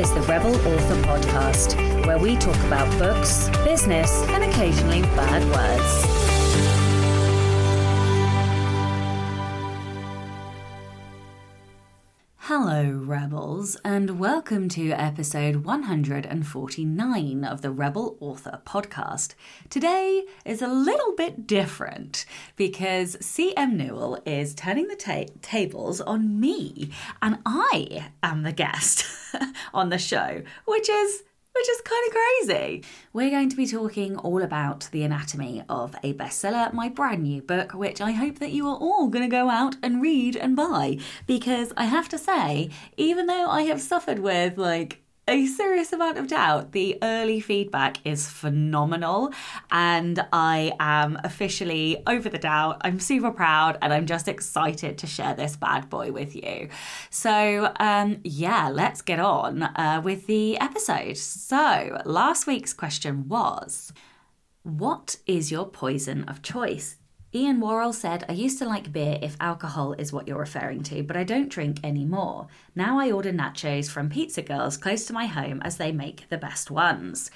is the Rebel Author Podcast, where we talk about books, business, and occasionally bad words. Hello, Rebels, and welcome to episode 149 of the Rebel Author Podcast. Today is a little bit different because CM Newell is turning the ta- tables on me, and I am the guest on the show, which is which is kind of crazy. We're going to be talking all about the anatomy of a bestseller, my brand new book, which I hope that you are all going to go out and read and buy. Because I have to say, even though I have suffered with like a serious amount of doubt. The early feedback is phenomenal, and I am officially over the doubt. I'm super proud, and I'm just excited to share this bad boy with you. So, um, yeah, let's get on uh, with the episode. So, last week's question was. What is your poison of choice? Ian Worrell said, I used to like beer if alcohol is what you're referring to, but I don't drink anymore. Now I order nachos from Pizza Girls close to my home as they make the best ones.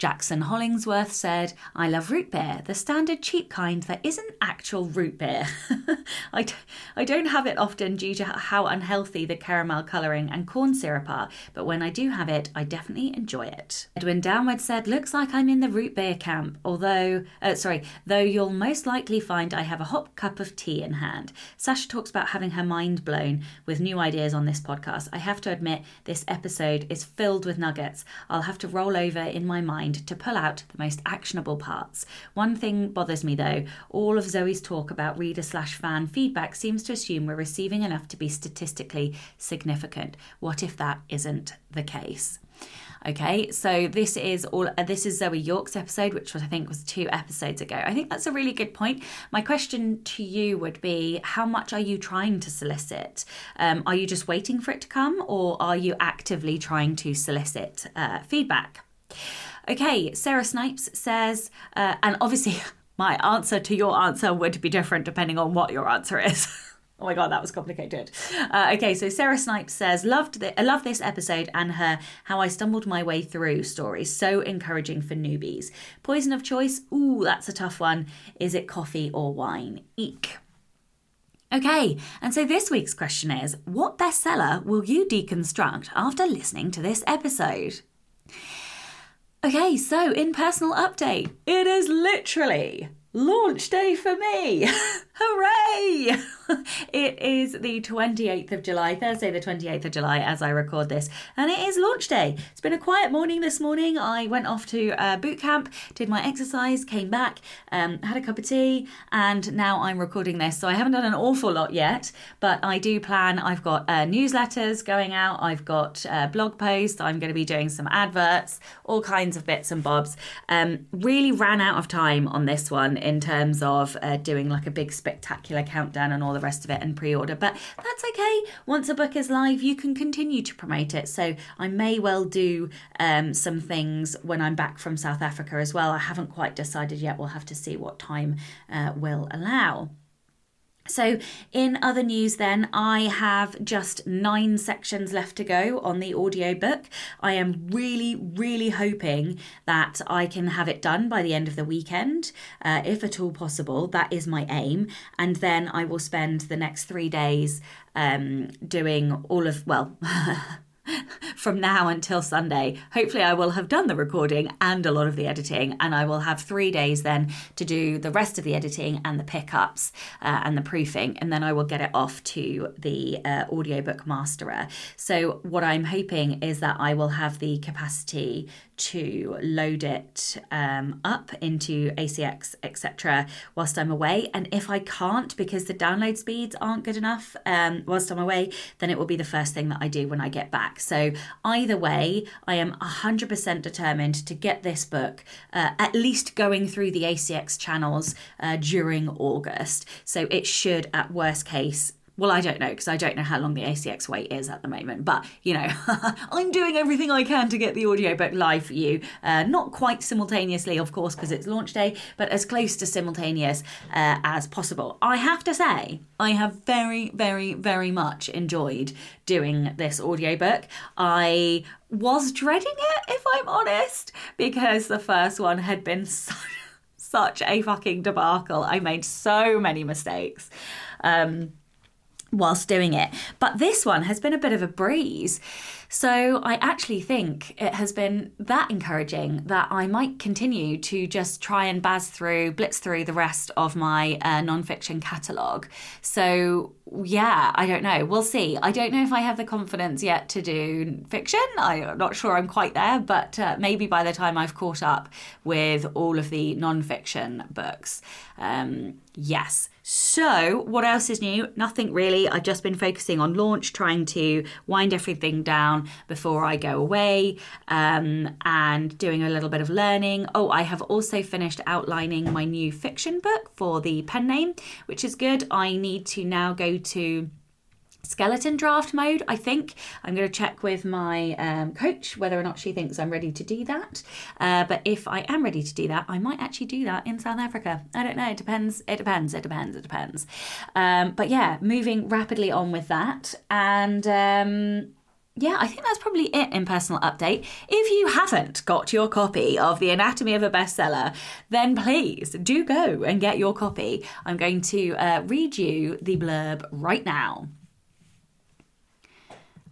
Jackson Hollingsworth said, I love root beer, the standard cheap kind that isn't actual root beer. I, d- I don't have it often due to how unhealthy the caramel colouring and corn syrup are, but when I do have it, I definitely enjoy it. Edwin Downward said, Looks like I'm in the root beer camp, although, uh, sorry, though you'll most likely find I have a hot cup of tea in hand. Sacha talks about having her mind blown with new ideas on this podcast. I have to admit, this episode is filled with nuggets. I'll have to roll over in my mind mind to pull out the most actionable parts. One thing bothers me though all of Zoe's talk about reader slash fan feedback seems to assume we're receiving enough to be statistically significant. What if that isn't the case? Okay, so this is all. Uh, this is Zoe York's episode, which was I think was two episodes ago. I think that's a really good point. My question to you would be: How much are you trying to solicit? Um, are you just waiting for it to come, or are you actively trying to solicit uh, feedback? Okay, Sarah Snipes says, uh, and obviously my answer to your answer would be different depending on what your answer is. oh my god, that was complicated. Uh, okay, so Sarah Snipes says, "Loved the, I love this episode and her how I stumbled my way through story. So encouraging for newbies. Poison of choice. Ooh, that's a tough one. Is it coffee or wine? Eek." Okay, and so this week's question is What bestseller will you deconstruct after listening to this episode? Okay, so in personal update, it is literally launch day for me. Hooray! it is the 28th of July, Thursday, the 28th of July, as I record this, and it is launch day. It's been a quiet morning this morning. I went off to uh, boot camp, did my exercise, came back, um, had a cup of tea, and now I'm recording this. So I haven't done an awful lot yet, but I do plan. I've got uh, newsletters going out, I've got uh, blog posts, I'm going to be doing some adverts, all kinds of bits and bobs. Um, really ran out of time on this one in terms of uh, doing like a big spectacular countdown and all the rest of it and pre order. But that's okay. Once a book is live, you can continue to promote it. So I may well do um, some things when I'm back from South Africa as well. I haven't quite decided yet. We'll have to see what time uh, will allow. So, in other news, then, I have just nine sections left to go on the audiobook. I am really, really hoping that I can have it done by the end of the weekend, uh, if at all possible. That is my aim. And then I will spend the next three days um, doing all of, well, from now until Sunday. Hopefully, I will have done the recording and a lot of the editing, and I will have three days then to do the rest of the editing and the pickups uh, and the proofing, and then I will get it off to the uh, audiobook masterer. So, what I'm hoping is that I will have the capacity to load it um, up into ACX, etc., whilst I'm away. And if I can't because the download speeds aren't good enough um, whilst I'm away, then it will be the first thing that I do when I get back. So, either way, I am 100% determined to get this book uh, at least going through the ACX channels uh, during August. So, it should, at worst case, well, I don't know because I don't know how long the ACX wait is at the moment. But you know, I'm doing everything I can to get the audiobook live for you. Uh, not quite simultaneously, of course, because it's launch day, but as close to simultaneous uh, as possible. I have to say, I have very, very, very much enjoyed doing this audiobook. I was dreading it, if I'm honest, because the first one had been so, such a fucking debacle. I made so many mistakes. Um, whilst doing it. But this one has been a bit of a breeze. So I actually think it has been that encouraging that I might continue to just try and buzz through, blitz through the rest of my uh, nonfiction catalogue. So yeah, I don't know. We'll see. I don't know if I have the confidence yet to do fiction. I'm not sure I'm quite there, but uh, maybe by the time I've caught up with all of the non-fiction books. Um, yes. So, what else is new? Nothing really. I've just been focusing on launch, trying to wind everything down before I go away um, and doing a little bit of learning. Oh, I have also finished outlining my new fiction book for the pen name, which is good. I need to now go to skeleton draft mode, I think. I'm going to check with my um, coach whether or not she thinks I'm ready to do that. Uh, but if I am ready to do that, I might actually do that in South Africa. I don't know. It depends. It depends. It depends. It depends. Um, but yeah, moving rapidly on with that. And. Um, yeah, I think that's probably it in personal update. If you haven't got your copy of The Anatomy of a Bestseller, then please do go and get your copy. I'm going to uh, read you the blurb right now.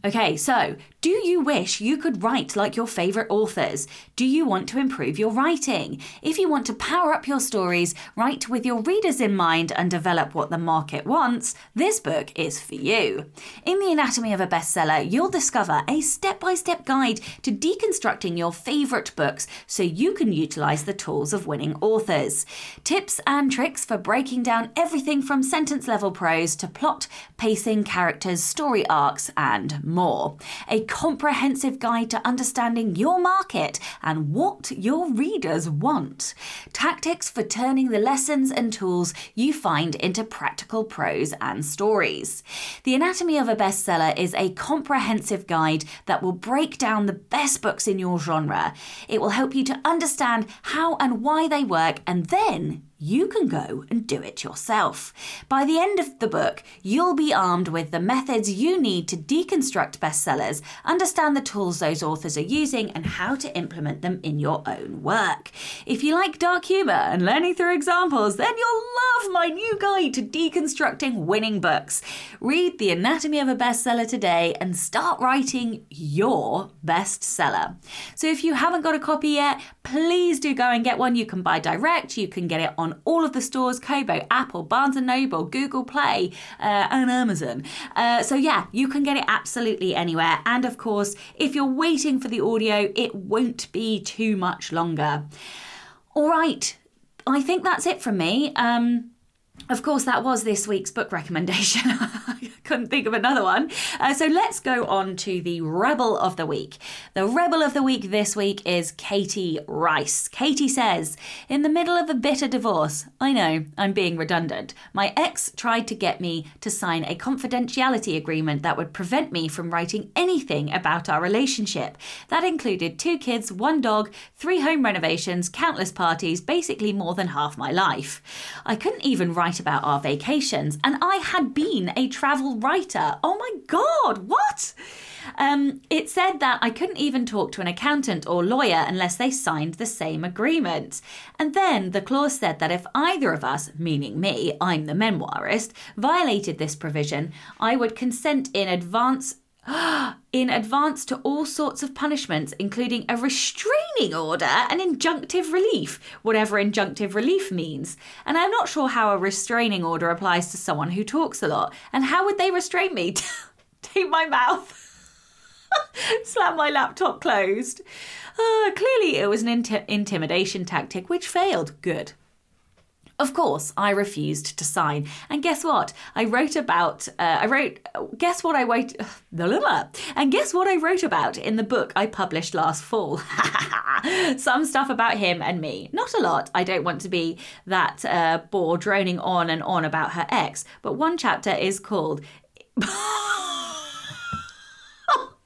Okay, so do you wish you could write like your favourite authors? Do you want to improve your writing? If you want to power up your stories, write with your readers in mind, and develop what the market wants, this book is for you. In The Anatomy of a Bestseller, you'll discover a step by step guide to deconstructing your favourite books so you can utilise the tools of winning authors. Tips and tricks for breaking down everything from sentence level prose to plot, pacing, characters, story arcs, and more. A comprehensive guide to understanding your market and what your readers want. Tactics for turning the lessons and tools you find into practical prose and stories. The Anatomy of a Bestseller is a comprehensive guide that will break down the best books in your genre. It will help you to understand how and why they work and then you can go and do it yourself. By the end of the book, you'll be armed with the methods you need to deconstruct bestsellers, understand the tools those authors are using, and how to implement them in your own work. If you like dark humour and learning through examples, then you'll love my new guide to deconstructing winning books. Read The Anatomy of a Bestseller today and start writing your bestseller. So if you haven't got a copy yet, please do go and get one. You can buy direct, you can get it on on all of the stores Kobo, Apple, Barnes and Noble, Google Play, uh, and Amazon. Uh, so, yeah, you can get it absolutely anywhere. And of course, if you're waiting for the audio, it won't be too much longer. All right, I think that's it from me. Um, of course, that was this week's book recommendation. I couldn't think of another one. Uh, so let's go on to the Rebel of the Week. The Rebel of the Week this week is Katie Rice. Katie says, In the middle of a bitter divorce, I know, I'm being redundant, my ex tried to get me to sign a confidentiality agreement that would prevent me from writing anything about our relationship. That included two kids, one dog, three home renovations, countless parties, basically more than half my life. I couldn't even write write about our vacations, and I had been a travel writer. Oh my God, what? Um, it said that I couldn't even talk to an accountant or lawyer unless they signed the same agreement. And then the clause said that if either of us, meaning me, I'm the memoirist, violated this provision, I would consent in advance in advance to all sorts of punishments, including a restraining order and injunctive relief, whatever injunctive relief means. And I'm not sure how a restraining order applies to someone who talks a lot. And how would they restrain me? Tape my mouth. Slam my laptop closed. Uh, clearly, it was an inti- intimidation tactic which failed. Good. Of course, I refused to sign. And guess what? I wrote about, uh, I wrote, guess what I wrote, and guess what I wrote about in the book I published last fall? Some stuff about him and me. Not a lot. I don't want to be that uh, bore droning on and on about her ex. But one chapter is called.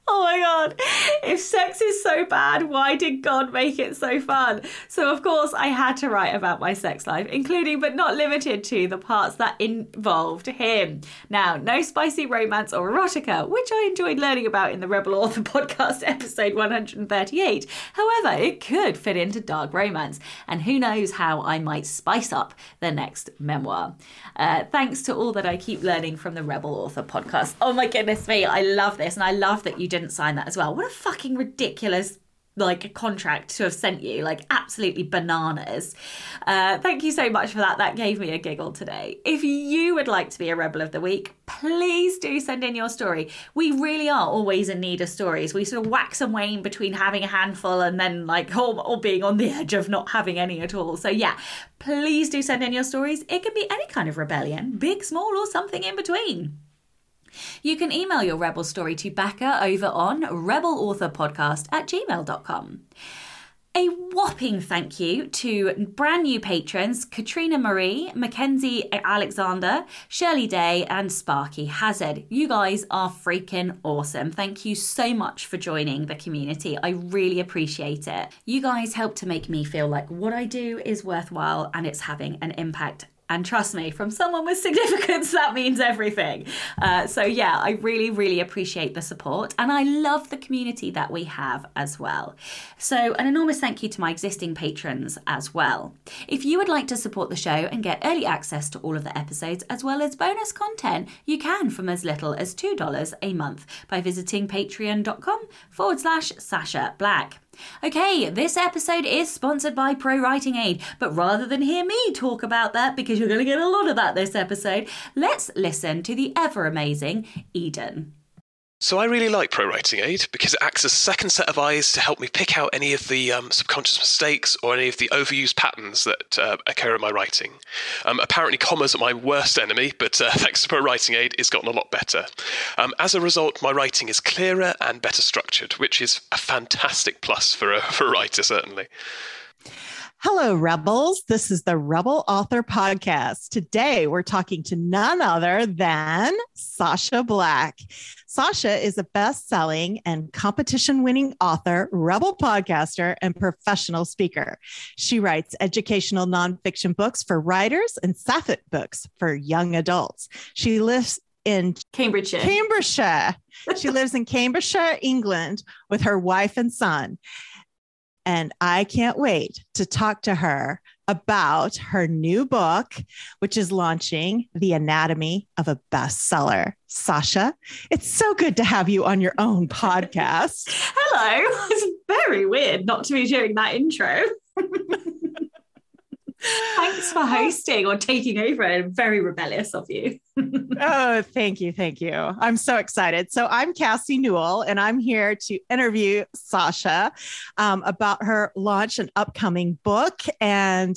Oh my God. If sex is so bad, why did God make it so fun? So, of course, I had to write about my sex life, including but not limited to the parts that involved him. Now, no spicy romance or erotica, which I enjoyed learning about in the Rebel Author podcast episode 138. However, it could fit into dark romance, and who knows how I might spice up the next memoir. Uh, thanks to all that I keep learning from the Rebel Author podcast. Oh my goodness me, I love this, and I love that you didn't sign that as well. What a fucking ridiculous like a contract to have sent you. Like absolutely bananas. Uh, thank you so much for that. That gave me a giggle today. If you would like to be a rebel of the week please do send in your story. We really are always in need of stories. We sort of wax and wane between having a handful and then like or, or being on the edge of not having any at all. So yeah please do send in your stories. It can be any kind of rebellion big small or something in between you can email your Rebel story to Becca over on rebelauthorpodcast at gmail.com. A whopping thank you to brand new patrons Katrina Marie, Mackenzie Alexander, Shirley Day, and Sparky Hazard. You guys are freaking awesome. Thank you so much for joining the community. I really appreciate it. You guys help to make me feel like what I do is worthwhile and it's having an impact and trust me, from someone with significance, that means everything. Uh, so, yeah, I really, really appreciate the support. And I love the community that we have as well. So, an enormous thank you to my existing patrons as well. If you would like to support the show and get early access to all of the episodes, as well as bonus content, you can from as little as $2 a month by visiting patreon.com forward slash Sacha Black. Okay, this episode is sponsored by Pro Writing Aid, but rather than hear me talk about that, because you're going to get a lot of that this episode, let's listen to the ever amazing Eden. So I really like Pro Writing Aid because it acts as a second set of eyes to help me pick out any of the um, subconscious mistakes or any of the overused patterns that uh, occur in my writing. Um, apparently, commas are my worst enemy, but uh, thanks to Pro Writing Aid, it's gotten a lot better. Um, as a result, my writing is clearer and better structured, which is a fantastic plus for a, for a writer, certainly. Hello, Rebels. This is the Rebel Author Podcast. Today, we're talking to none other than Sacha Black. Sacha is a best selling and competition winning author, Rebel podcaster, and professional speaker. She writes educational nonfiction books for writers and Sapphic books for young adults. She lives in Cambridgeshire. Cambridgeshire. she lives in Cambridgeshire, England, with her wife and son. And I can't wait to talk to her about her new book, which is launching The Anatomy of a Bestseller. Sacha, it's so good to have you on your own podcast. Hello. It's very weird not to be doing that intro. Thanks for hosting or taking over. Very rebellious of you. oh, thank you. Thank you. I'm so excited. So, I'm Cassie Newell, and I'm here to interview Sacha um, about her launch and upcoming book. And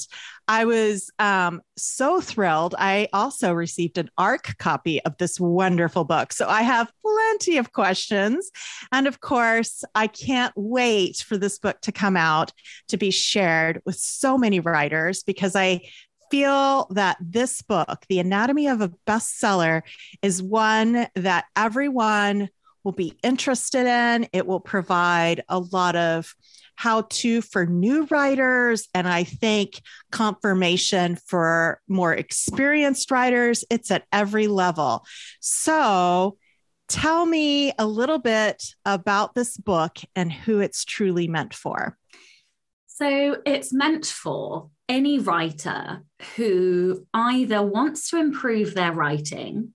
I was um, so thrilled. I also received an ARC copy of this wonderful book. So, I have plenty of questions. And of course, I can't wait for this book to come out to be shared with so many writers because I feel that this book, The Anatomy of a Bestseller, is one that everyone will be interested in. It will provide a lot of how to for new writers and I think confirmation for more experienced writers. It's at every level. So, tell me a little bit about this book and who it's truly meant for. So, it's meant for any writer who either wants to improve their writing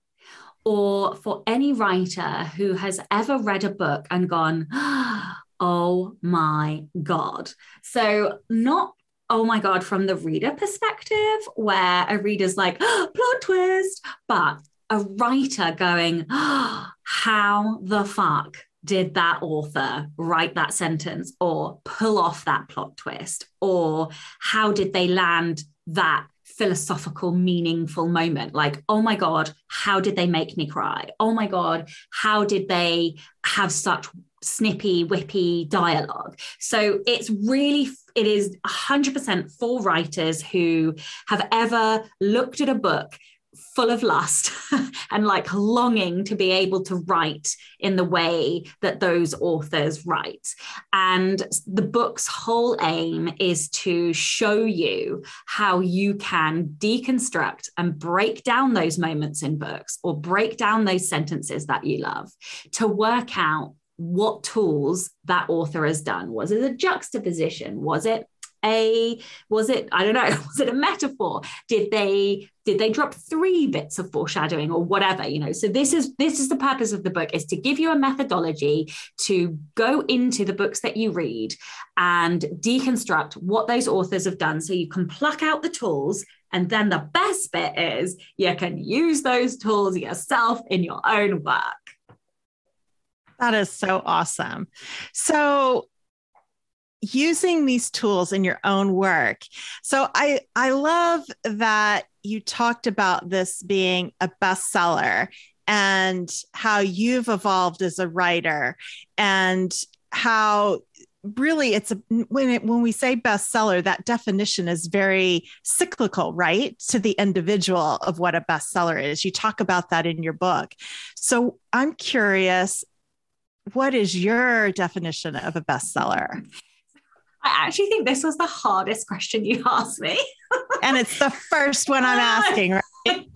or for any writer who has ever read a book and gone, oh Oh my God. So, not oh my God from the reader perspective, where a reader's like, oh, plot twist, but a writer going, oh, how the fuck did that author write that sentence or pull off that plot twist? Or how did they land that philosophical, meaningful moment. Like, oh my God, how did they make me cry? Oh my God, how did they have such snippy, whippy dialogue? So it's really, it is 100% for writers who have ever looked at a book full of lust and like longing to be able to write in the way that those authors write. And the book's whole aim is to show you how you can deconstruct and break down those moments in books or break down those sentences that you love to work out what tools that author has done. Was it a juxtaposition? Was it a was it i don't know was it a metaphor did they did they drop three bits of foreshadowing or whatever you know so this is this is the purpose of the book is to give you a methodology to go into the books that you read and deconstruct what those authors have done so you can pluck out the tools and then the best bit is you can use those tools yourself in your own work that is so awesome. So using these tools in your own work. So I I love that you talked about this being a bestseller and how you've evolved as a writer and how really it's a when it when we say bestseller that definition is very cyclical right to the individual of what a bestseller is. You talk about that in your book. So i'm curious what is your definition of a bestseller I actually think this was the hardest question you asked me. and it's the first one I'm asking, right?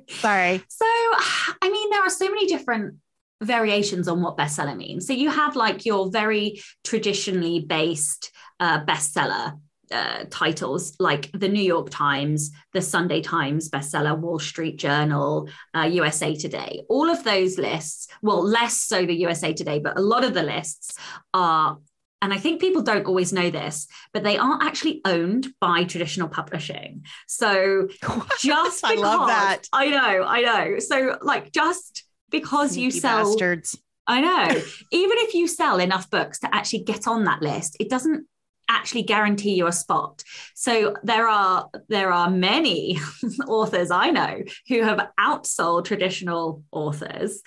Sorry. So, I mean, there are so many different variations on what bestseller means. So, you have like your very traditionally based uh, bestseller uh, titles like the New York Times, the Sunday Times bestseller, Wall Street Journal, uh, USA Today. All of those lists, well, less so the USA Today, but a lot of the lists are and I think people don't always know this, but they aren't actually owned by traditional publishing. So just because I love that. I know, I know. So like just because Sneaky you sell bastards. I know. Even if you sell enough books to actually get on that list, it doesn't actually guarantee you a spot. So there are there are many authors I know who have outsold traditional authors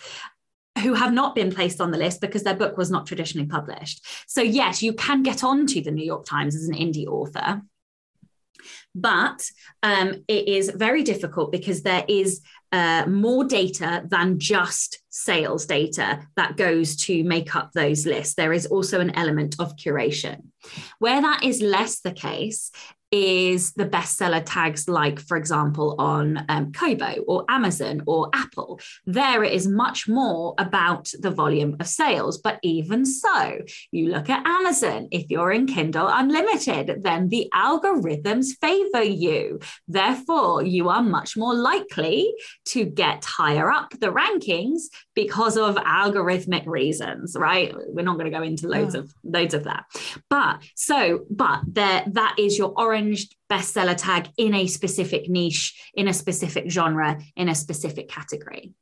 who have not been placed on the list because their book was not traditionally published. So, yes, you can get onto the New York Times as an indie author. But um, it is very difficult because there is uh, more data than just sales data that goes to make up those lists. There is also an element of curation. Where that is less the case is the bestseller tags like for example on um, kobo or amazon or apple. There it is much more about the volume of sales but even so you look at amazon. If you're in kindle unlimited then the algorithms favor you. Therefore you are much more likely to get higher up the rankings because of algorithmic reasons right? We're not going to go into loads yeah. of loads of that. But so but there that is your orange orange bestseller tag in a specific niche, in a specific genre, in a specific category.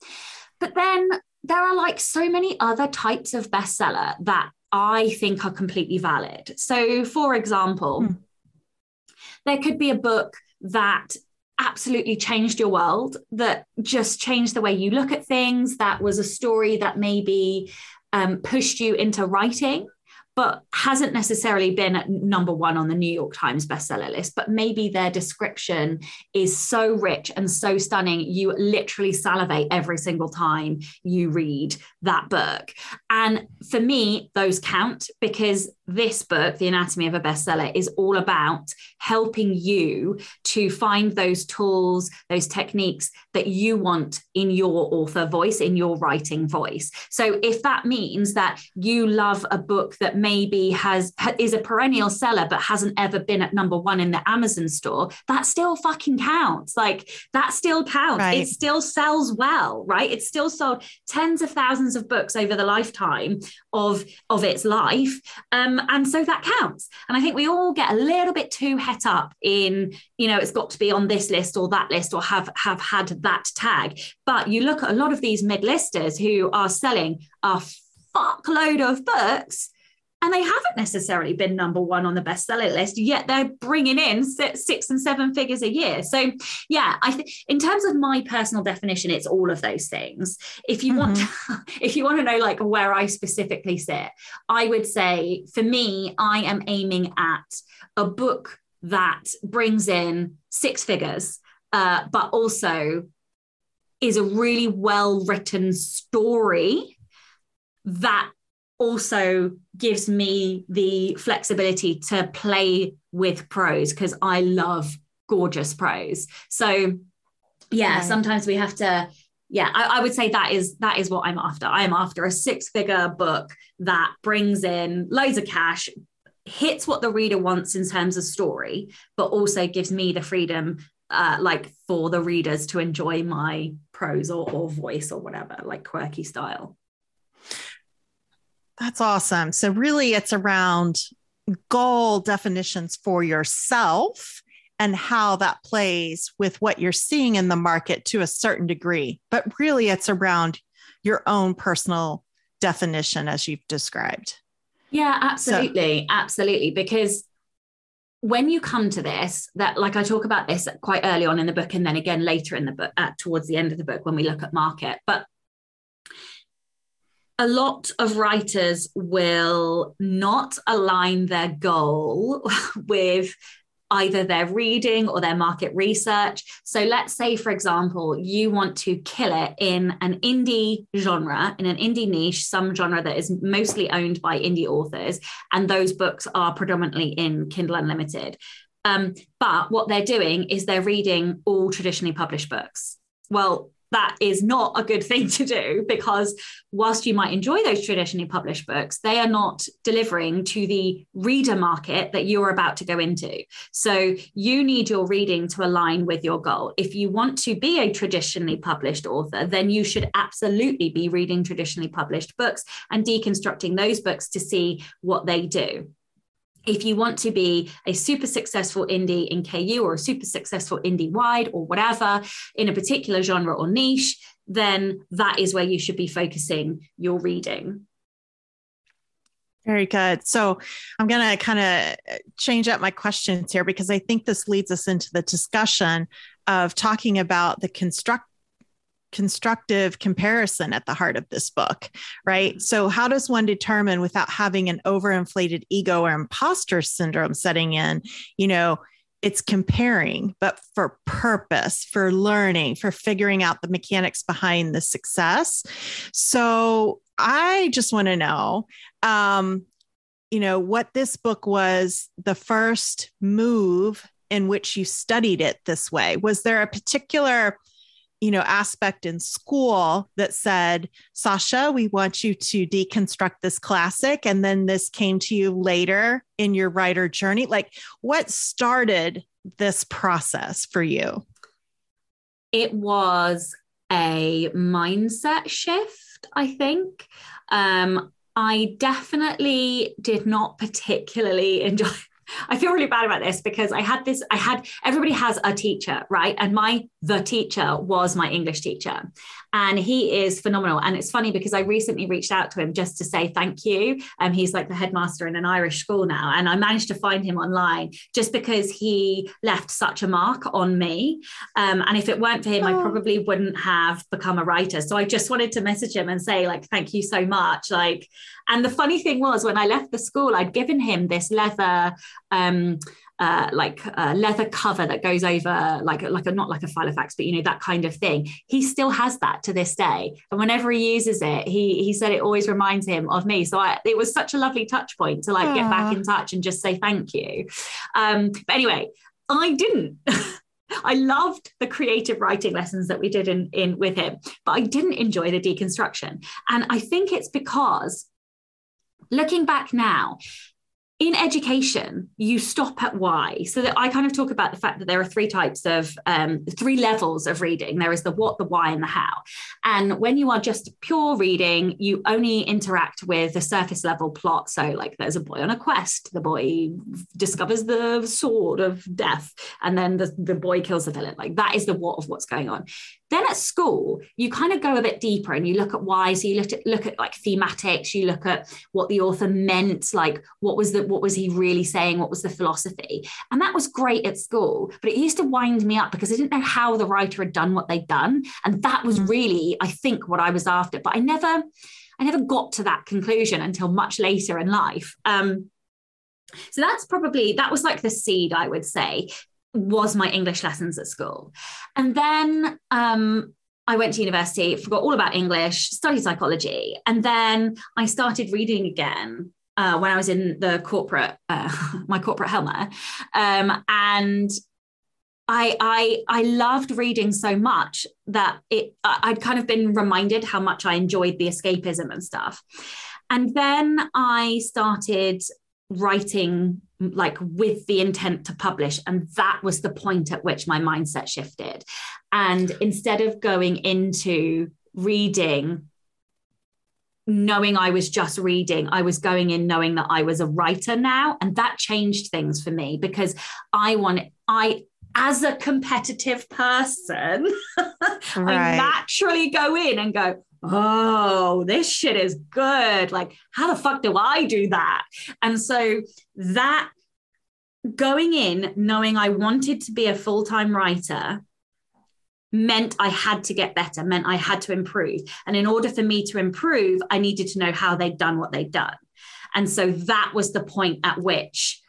But then there are like so many other types of bestseller that I think are completely valid. So, for example, mm. there could be a book that absolutely changed your world, that just changed the way you look at things, that was a story that maybe um, pushed you into writing but hasn't necessarily been number one on the New York Times bestseller list. But maybe their description is so rich and so stunning, you literally salivate every single time you read that book. And for me, those count because this book, The Anatomy of a Bestseller, is all about helping you to find those tools, those techniques that you want in your author voice, in your writing voice. So if that means that you love a book that maybe has is a perennial seller but hasn't ever been at number 1 in the Amazon store, that still fucking counts. Like that still counts. Right. It still sells well, right? It's still sold tens of thousands of books over the lifetime of of its life. Um, Um, and so that counts. And I think we all get a little bit too het up in, you know, it's got to be on this list or that list or have have had that tag. But you look at a lot of these mid listers who are selling a fuckload of books and they haven't necessarily been number one on the bestseller list yet they're bringing in six and seven figures a year so yeah i think in terms of my personal definition it's all of those things if you mm-hmm. want if you want to know like where i specifically sit i would say for me i am aiming at a book that brings in six figures uh, but also is a really well written story that also gives me the flexibility to play with prose because I love gorgeous prose. So yeah, sometimes we have to yeah, I, I, would say that is that is what I'm after. I am after a six-figure book that brings in loads of cash, hits what the reader wants in terms of story, but also gives me the freedom uh, like for the readers to enjoy my prose or, or voice or whatever, like quirky style. That's awesome. So, really, it's around goal definitions for yourself and how that plays with what you're seeing in the market to a certain degree. But really, it's around your own personal definition, as you've described. Yeah, absolutely. So, absolutely. Because when you come to this, that like I talk about this quite early on in the book, and then again later in the book, uh, towards the end of the book when we look at market. But a lot of writers will not align their goal with either their reading or their market research. So let's say, for example, you want to kill it in an indie genre, in an indie niche, some genre that is mostly owned by indie authors, and those books are predominantly in Kindle Unlimited. Um, but what they're doing is they're reading all traditionally published books. Well, that is not a good thing to do because whilst you might enjoy those traditionally published books, they are not delivering to the reader market that you're about to go into. So you need your reading to align with your goal. If you want to be a traditionally published author, then you should absolutely be reading traditionally published books and deconstructing those books to see what they do if you want to be a super successful indie in KU or a super successful indie wide or whatever in a particular genre or niche, then that is where you should be focusing your reading. Very good. So I'm going to kind of change up my questions here because I think this leads us into the discussion of talking about the construct constructive comparison at the heart of this book, right? Mm-hmm. So, how does one determine without having an overinflated ego or imposter syndrome setting in, you know, it's comparing, but for purpose, for learning, for figuring out the mechanics behind the success. So, I just want to know, um, you know, what this book was the first move in which you studied it this way. Was there a particular you know aspect in school that said sacha we want you to deconstruct this classic and then this came to you later in your writer journey. Like what started this process for you? It was a mindset shift i think. Um, i definitely did not particularly enjoy I feel really bad about this because I had this, I had everybody has a teacher, right? And my the teacher was my English teacher. And he is phenomenal. And it's funny because I recently reached out to him just to say thank you. Um, he's like the headmaster in an Irish school now. And I managed to find him online just because he left such a mark on me. Um, and if it weren't for him, oh. I probably wouldn't have become a writer. So I just wanted to message him and say, like, thank you so much. Like, and the funny thing was when I left the school, I'd given him this leather um, uh, like a leather cover that goes over like like a not like a Filofax, but you know that kind of thing. He still has that to this day, and whenever he uses it, he he said it always reminds him of me. So I, it was such a lovely touch point to like Aww. get back in touch and just say thank you. Um, but anyway, I didn't. I loved the creative writing lessons that we did in, in with him, but I didn't enjoy the deconstruction. And I think it's because looking back now, in education, you stop at why. So that I kind of talk about the fact that there are three types of um, three levels of reading. There is the what, the why, and the how. And when you are just pure reading, you only interact with the surface level plot. So, like, there's a boy on a quest. The boy discovers the sword of death, and then the, the boy kills the villain. Like that is the what of what's going on. Then at school, you kind of go a bit deeper and you look at why. So you look at look at like thematics, you look at what the author meant, like what was the what was he really saying, what was the philosophy. And that was great at school, but it used to wind me up because I didn't know how the writer had done what they'd done. And that was mm. really, I think, what I was after. But I never, I never got to that conclusion until much later in life. Um, so that's probably that was like the seed, I would say was my English lessons at school. And then um, I went to university, forgot all about English, studied psychology, and then I started reading again uh, when I was in the corporate, uh, my corporate helmet, um, and I, I I loved reading so much that it I'd kind of been reminded how much I enjoyed the escapism and stuff. And then I started writing like with the intent to publish and that was the point at which my mindset shifted and instead of going into reading knowing I was just reading, I was going in knowing that I was a writer now. And that changed things for me because I want, I, as a competitive person, right. I naturally go in and go, oh, this shit is good. Like, how the fuck do I do that? And so that going in, knowing I wanted to be a full time writer, meant I had to get better, meant I had to improve. And in order for me to improve, I needed to know how they'd done what they'd done. And so that was the point at which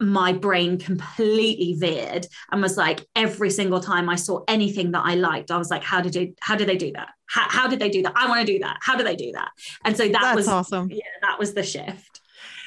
my brain completely veered and was like every single time I saw anything that I liked, I was like, how did it, how did they do that? How, how did they do that? I want to do that. How do they do that? And so that That's was awesome. Yeah, that was the shift.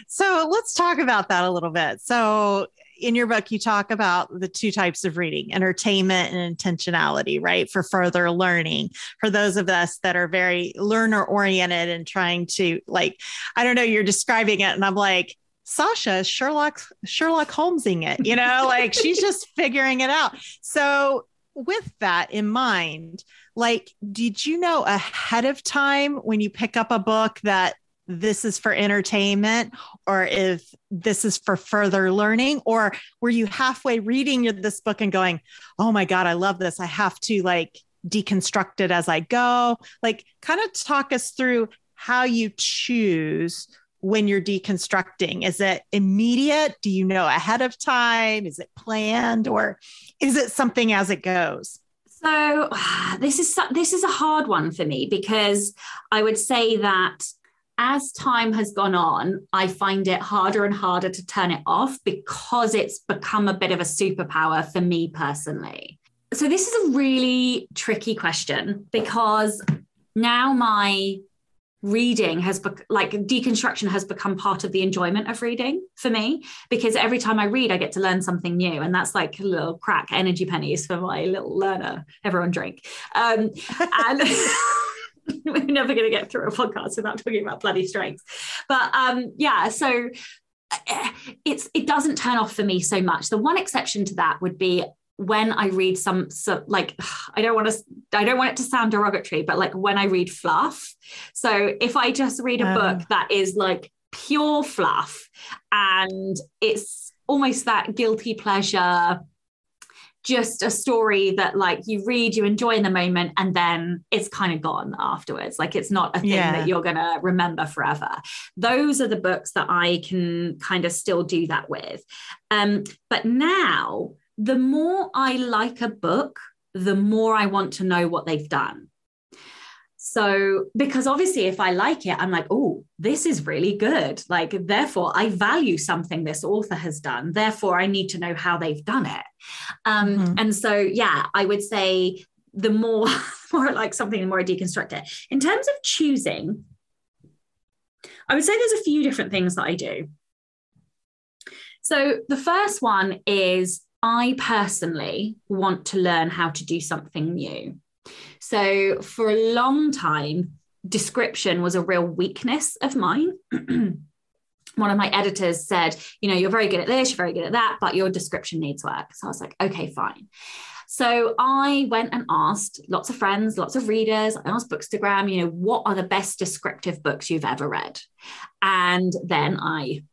So let's talk about that a little bit. So in your book, you talk about the two types of reading entertainment and intentionality, right? For further learning. For those of us that are very learner oriented and trying to, like, I don't know, you're describing it, and I'm like, Sacha Sherlock Sherlock Holmesing it, you know, like she's just figuring it out. So with that in mind, like, did you know ahead of time when you pick up a book that this is for entertainment or if this is for further learning? Or were you halfway reading this book and going, oh my God, I love this. I have to like deconstruct it as I go? Like, kind of talk us through how you choose when you're deconstructing? Is it immediate? Do you know ahead of time? Is it planned or is it something as it goes? So this is this is a hard one for me because I would say that as time has gone on, I find it harder and harder to turn it off because it's become a bit of a superpower for me personally. So this is a really tricky question because now my reading has be- like deconstruction has become part of the enjoyment of reading for me because every time I read I get to learn something new and that's like a little crack energy pennies for my little learner. Everyone drink. Um, and we're never going to get through a podcast without talking about bloody strengths but um, yeah so eh, it's it doesn't turn off for me so much. The one exception to that would be when I read some, some like I don't want to I don't want it to sound derogatory, but like when I read fluff. So if I just read a um, book that is like pure fluff and it's almost that guilty pleasure just a story that like you read you enjoy in the moment and then it's kind of gone afterwards like it's not a thing yeah. that you're going to remember forever those are the books that i can kind of still do that with um but now the more I like a book, the more I want to know what they've done. So, because obviously, if I like it, I'm like, oh, this is really good. Like, therefore, I value something this author has done. Therefore, I need to know how they've done it. Um, mm-hmm. And so, yeah, I would say the more, more like something, the more I deconstruct it. In terms of choosing, I would say there's a few different things that I do. So, the first one is I personally want to learn how to do something new. So for a long time, description was a real weakness of mine. One of my editors said, you know, you're very good at this, you're very good at that, but your description needs work. So I was like, okay, fine. So I went and asked lots of friends, lots of readers, I asked Bookstagram, you know, what are the best descriptive books you've ever read? And then I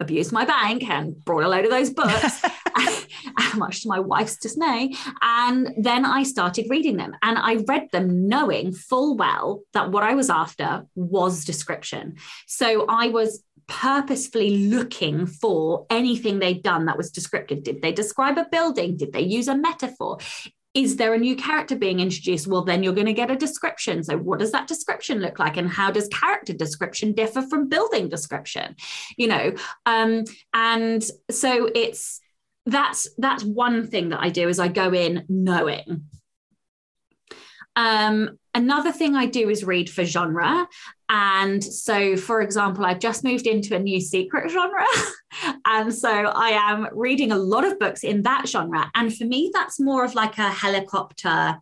abused my bank and brought a load of those books, much to my wife's dismay. And then I started reading them and I read them knowing full well that what I was after was description. So I was purposefully looking for anything they'd done that was descriptive. Did they describe a building? Did they use a metaphor? Is there a new character being introduced? Well, then you're going to get a description. So, what does that description look like? And how does character description differ from building description? You know, um, and so it's that's that's one thing that I do is I go in knowing. Um, another thing I do is read for genre. And so, for example, I've just moved into a new secret genre. and so I am reading a lot of books in that genre. And for me, that's more of like a helicopter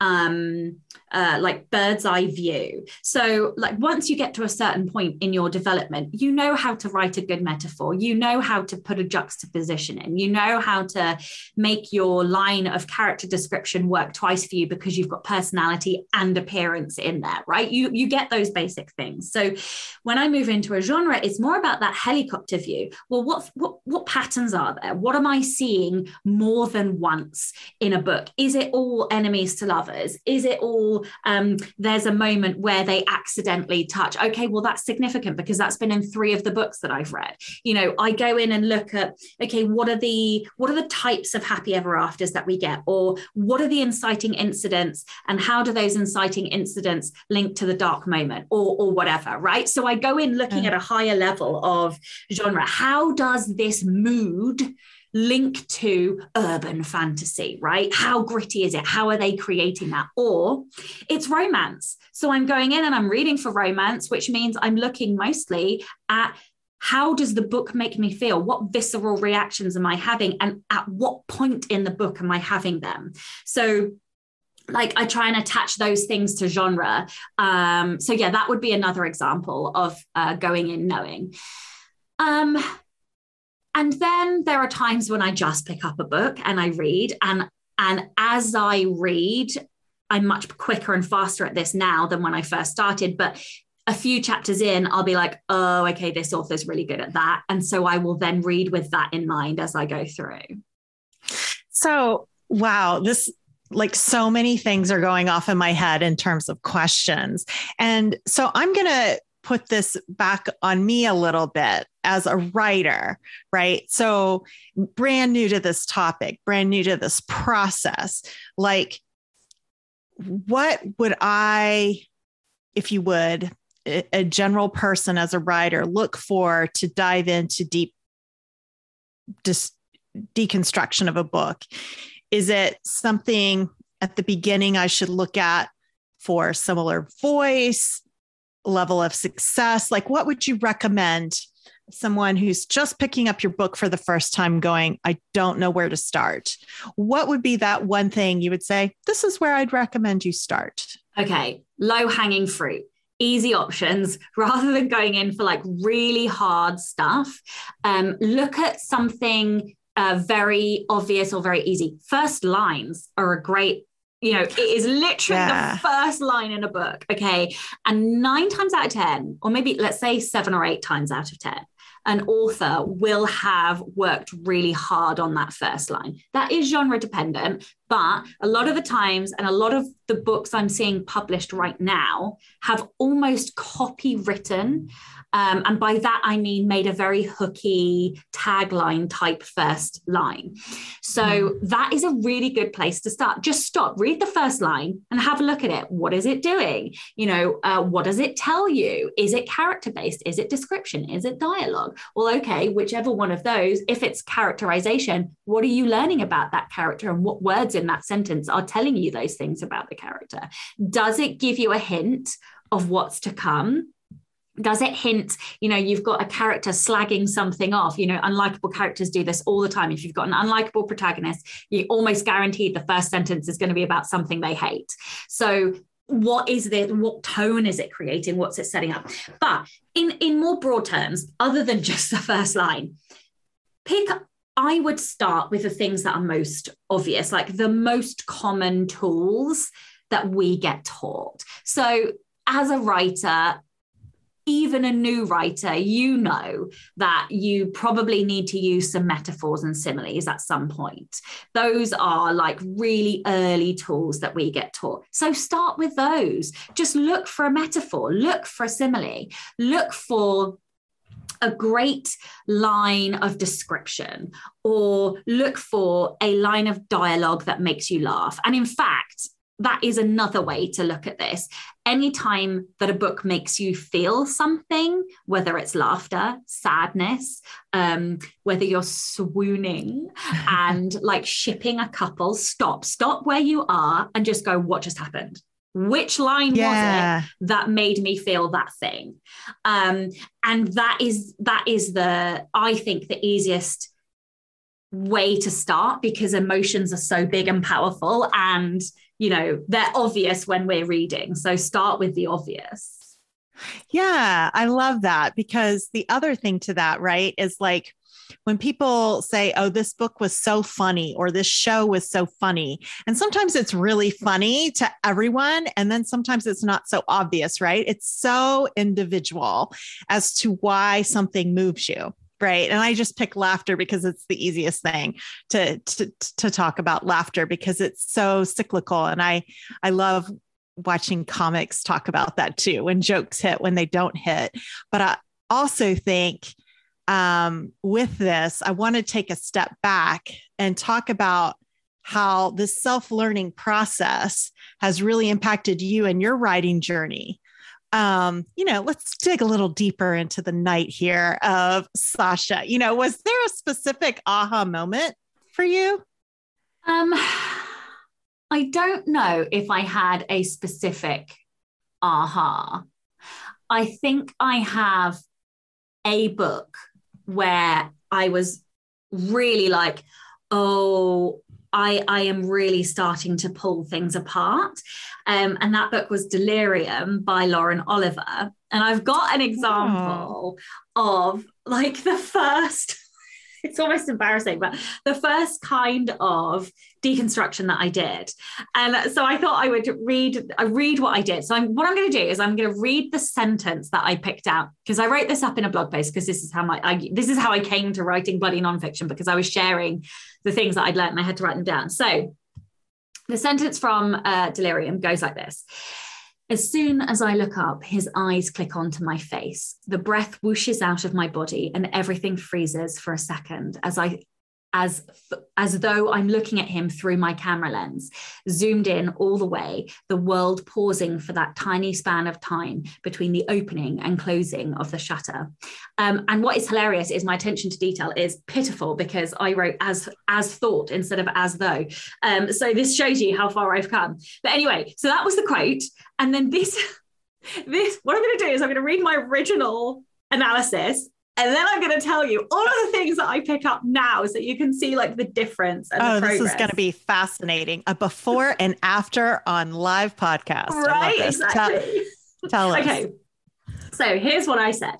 um, uh, like bird's eye view. So, like, once you get to a certain point in your development, you know how to write a good metaphor, you know how to put a juxtaposition in, you know how to make your line of character description work twice for you because you've got personality and appearance in there, right? You, you get those basic things. So, when I move into a genre, it's more about that helicopter view. Well, what, what, what patterns are there? What am I seeing more than once in a book? Is it all enemies to lovers? Is it all um, there's a moment where they accidentally touch. Okay, well, that's significant because that's been in three of the books that I've read. You know, I go in and look at, okay, what are the what are the types of happy ever afters that we get? Or what are the inciting incidents and how do those inciting incidents link to the dark moment or or whatever, right? So I go in looking at a higher level of genre. How does this mood link to urban fantasy, right? How gritty is it? How are they creating that? Or it's romance. So I'm going in and I'm reading for romance, which means I'm looking mostly at how does the book make me feel? What visceral reactions am I having? And at what point in the book am I having them? So like I try and attach those things to genre. Um, so yeah, that would be another example of uh, going in knowing. Um, and then there are times when I just pick up a book and I read and and as I read I'm much quicker and faster at this now than when I first started but a few chapters in I'll be like oh okay this author's really good at that and so I will then read with that in mind as I go through. So wow this like so many things are going off in my head in terms of questions. And so I'm going to put this back on me a little bit as a writer, right? So, brand new to this topic, brand new to this process. Like, what would I, if you would, a general person as a writer look for to dive into deep dis- deconstruction of a book? Is it something at the beginning I should look at for similar voice? Level of success? Like, what would you recommend someone who's just picking up your book for the first time going, I don't know where to start? What would be that one thing you would say, this is where I'd recommend you start? Okay, low hanging fruit. Easy options rather than going in for like really hard stuff. Um, look at something uh, very obvious or very easy. First lines are a great you know, it is literally yeah. the first line in a book. Okay. And nine times out of 10, or maybe let's say seven or eight times out of 10, an author will have worked really hard on that first line. That is genre dependent, but a lot of the times, and a lot of the books I'm seeing published right now have almost copywritten um, and by that, I mean made a very hooky tagline type first line. So mm. that is a really good place to start. Just stop, read the first line and have a look at it. What is it doing? You know, uh, what does it tell you? Is it character based? Is it description? Is it dialogue? Well, okay, whichever one of those, if it's characterization, what are you learning about that character and what words in that sentence are telling you those things about the character? Does it give you a hint of what's to come? Does it hint you know you've got a character slagging something off? You know unlikable characters do this all the time. If you've got an unlikable protagonist you almost guaranteed the first sentence is going to be about something they hate. So what is it what tone is it creating? What's it setting up? But in in more broad terms other than just the first line pick i would start with the things that are most obvious like the most common tools that we get taught. So as a writer even a new writer, you know that you probably need to use some metaphors and similes at some point. Those are like really early tools that we get taught. So start with those. Just look for a metaphor, look for a simile, look for a great line of description or look for a line of dialogue that makes you laugh. And in fact, that is another way to look at this. Anytime that a book makes you feel something, whether it's laughter, sadness, um, whether you're swooning and like shipping a couple, stop, stop where you are and just go, what just happened? Which line yeah. was it that made me feel that thing? Um, and that is that is the I think the easiest way to start because emotions are so big and powerful and you know, they're obvious when we're reading. So start with the obvious. Yeah, I love that because the other thing to that, right, is like when people say, oh, this book was so funny or this show was so funny. And sometimes it's really funny to everyone. And then sometimes it's not so obvious, right? It's so individual as to why something moves you right. And i just pick laughter because it's the easiest thing to to to talk about laughter because it's so cyclical. And i i love watching comics talk about that too when jokes hit when they don't hit. But i also think um, with this i want to take a step back and talk about how this self-learning process has really impacted you and your writing journey um, you know, let's dig a little deeper into the night here of Sacha. You know, was there a specific aha moment for you? Um, I don't know if I had a specific aha. I think I have a book where I was really like, oh, I, I am really starting to pull things apart. Um, and that book was Delirium by Lauren Oliver. And I've got an example of like the first it's almost embarrassing, but the first kind of deconstruction that I did. And so I thought I would read, I read what I did. So I'm, what I'm going to do is I'm going to read the sentence that I picked out because I wrote this up in a blog post because this is how my, I, this is how I came to writing bloody nonfiction because I was sharing the things that I'd learned and I had to write them down. So the sentence from uh, Delirium goes like this. As soon as I look up, his eyes click onto my face. The breath whooshes out of my body and everything freezes for a second as I as as though I'm looking at him through my camera lens, zoomed in all the way, the world pausing for that tiny span of time between the opening and closing of the shutter. Um, and what is hilarious is my attention to detail is pitiful because I wrote as as thought instead of as though. Um, so this shows you how far I've come. But anyway, so that was the quote, and then this this what I'm going to do is I'm going to read my original analysis and then I'm going to tell you all of the things that I pick up now so you can see like the difference. oh, this is going to be fascinating. A before and after on live podcast. Right. Exactly. Tell, tell us. Okay. So here's what I said.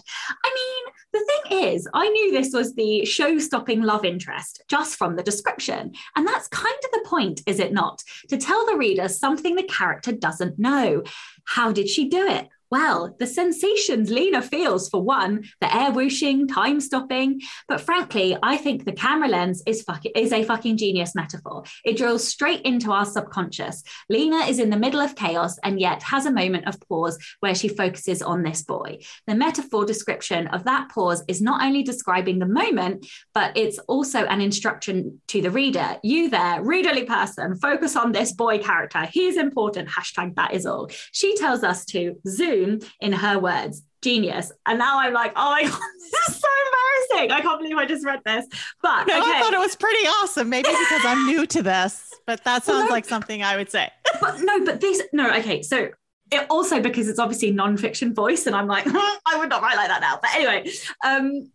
I mean, the thing is, I knew this was the show stopping love interest just from the description. And that's kind of the point, is it not? To tell the reader something the character doesn't know. How did she do it? Well, the sensations Lena feels for one, the air whooshing, time stopping. But frankly, I think the camera lens is, fuck- is a fucking genius metaphor. It drills straight into our subconscious. Lena is in the middle of chaos and yet has a moment of pause where she focuses on this boy. The metaphor description of that pause is not only describing the moment, but it's also an instruction to the reader. You there, readerly person, focus on this boy character. He's important. Hashtag that is all. She tells us to zoom in her words. Genius. And now i'm like oh my god this is so embarrassing. I can't believe i just read this. But no, okay. i thought it was pretty awesome. Maybe because i'm new to this but that sounds no, like something i would say. But no but this no okay. So it also because it's obviously non-fiction voice and i'm like i would not write like that now. But anyway um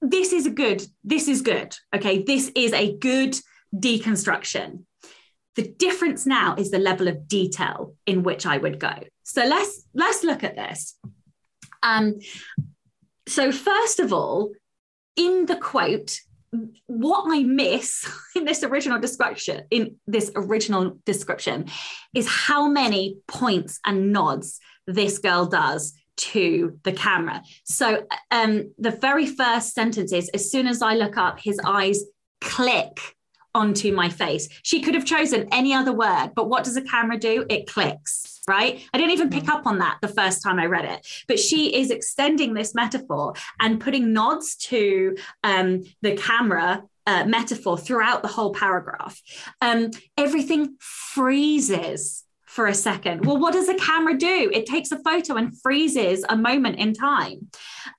this is a good this is good okay? This is a good deconstruction the difference now is the level of detail in which I would go. So let's let's look at this. Um, so first of all, in the quote, what I miss in this original description, in this original description, is how many points and nods this girl does to the camera. So um, the very first sentence is as soon as I look up, his eyes click onto my face. She could have chosen any other word, but what does a camera do? It clicks, right? I didn't even pick up on that the first time I read it, but she is extending this metaphor and putting nods to um, the camera uh, metaphor throughout the whole paragraph. Um, everything freezes for a second. Well, what does a camera do? It takes a photo and freezes a moment in time.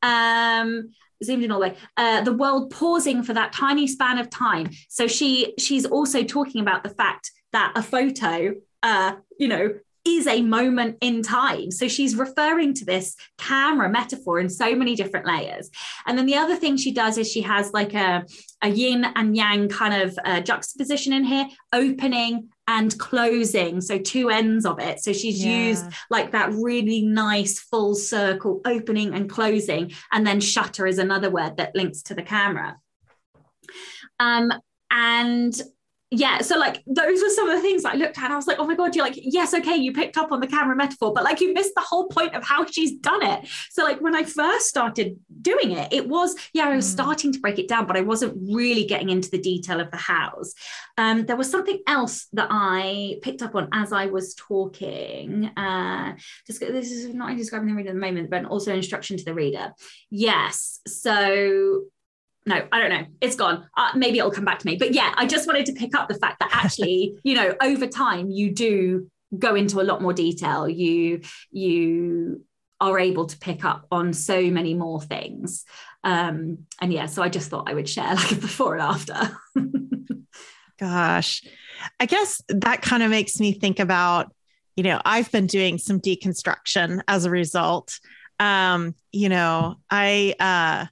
Um, zoomed in all the way. Uh, the world pausing for that tiny span of time. So she she's also talking about the fact that a photo, uh, you know, is a moment in time. So she's referring to this camera metaphor in so many different layers. And then the other thing she does is she has like a, a yin and yang kind of uh, juxtaposition in here, opening and closing. So two ends of it. So she's yeah. used like that really nice full circle opening and closing. And then shutter is another word that links to the camera. Um, and yeah so like those were some of the things i looked at i was like oh my god you're like yes okay you picked up on the camera metaphor but like you missed the whole point of how she's done it. So like when i first started doing it it was yeah i was mm. starting to break it down but i wasn't really getting into the detail of the hows. Um, there was something else that i picked up on as i was talking uh, just this is not only describing the reader at the moment but also instruction to the reader. Yes so no, I don't know. It's gone. Uh, maybe it'll come back to me. But yeah, I just wanted to pick up the fact that actually, you know, over time you do go into a lot more detail. You you are able to pick up on so many more things. Um, and yeah, so I just thought I would share like a before and after. Gosh, I guess that kind of makes me think about, you know, I've been doing some deconstruction as a result. Um, you know, I uh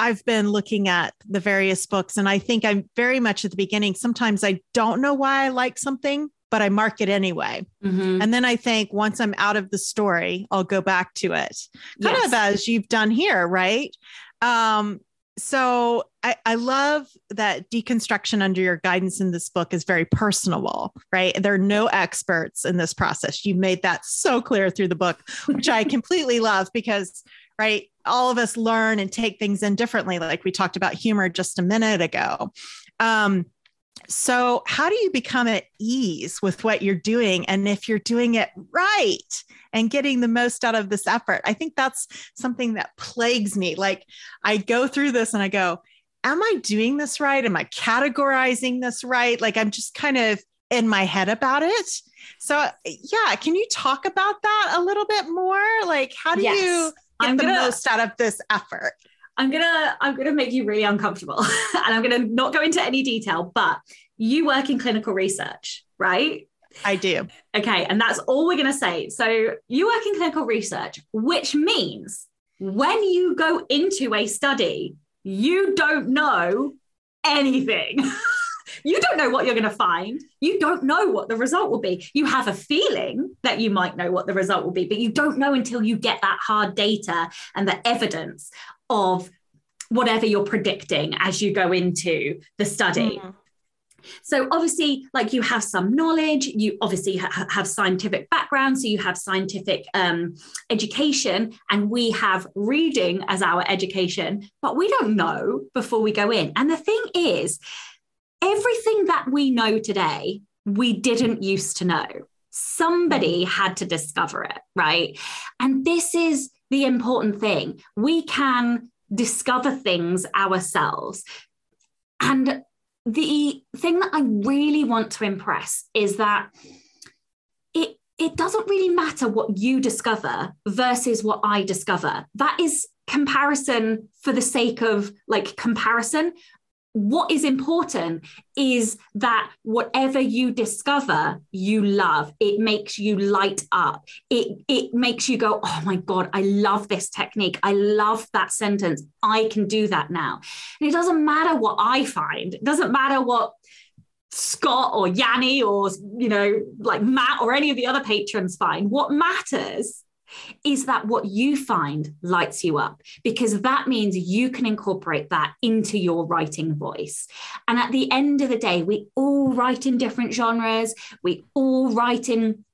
I've been looking at the various books, and I think I'm very much at the beginning. Sometimes I don't know why I like something, but I mark it anyway. Mm-hmm. And then I think once I'm out of the story, I'll go back to it, kind yes. of as you've done here, right? Um, so I, I, love that deconstruction under your guidance in this book is very personable, right? There are no experts in this process. You made that so clear through the book, which I completely love because right? All of us learn and take things in differently, like we talked about humor just a minute ago. Um, so, how do you become at ease with what you're doing? And if you're doing it right and getting the most out of this effort, I think that's something that plagues me. Like, I go through this and I go, Am I doing this right? Am I categorizing this right? Like, I'm just kind of in my head about it. So, yeah, can you talk about that a little bit more? Like, how do yes. you I'm the gonna, most out of this effort? I'm gonna I'm gonna make you really uncomfortable, and I'm gonna not go into any detail. But you work in clinical research, right? I do. Okay, and that's all we're gonna say. So you work in clinical research, which means when you go into a study, you don't know anything. You don't know what you're going to find. You don't know what the result will be. You have a feeling that you might know what the result will be, but you don't know until you get that hard data and the evidence of whatever you're predicting as you go into the study. Mm. So obviously, like you have some knowledge, you obviously ha- have scientific background, so you have scientific um, education, and we have reading as our education, but we don't know before we go in. And the thing is, everything that we know today, we didn't used to know. Somebody had to discover it, right? And this is the important thing. We can discover things ourselves. And the thing that I really want to impress is that it it doesn't really matter what you discover versus what I discover. That is comparison for the sake of like comparison what is important is that whatever you discover you love. It makes you light up. It it makes you go oh my god i love this technique. I love that sentence. I can do that now. And it doesn't matter what i find. It doesn't matter what Scott or Yanni or you know like Matt or any of the other patrons find. What matters is that what you find lights you up because that means you can incorporate that into your writing voice. And at the end of the day, we all write in different genres, we all write in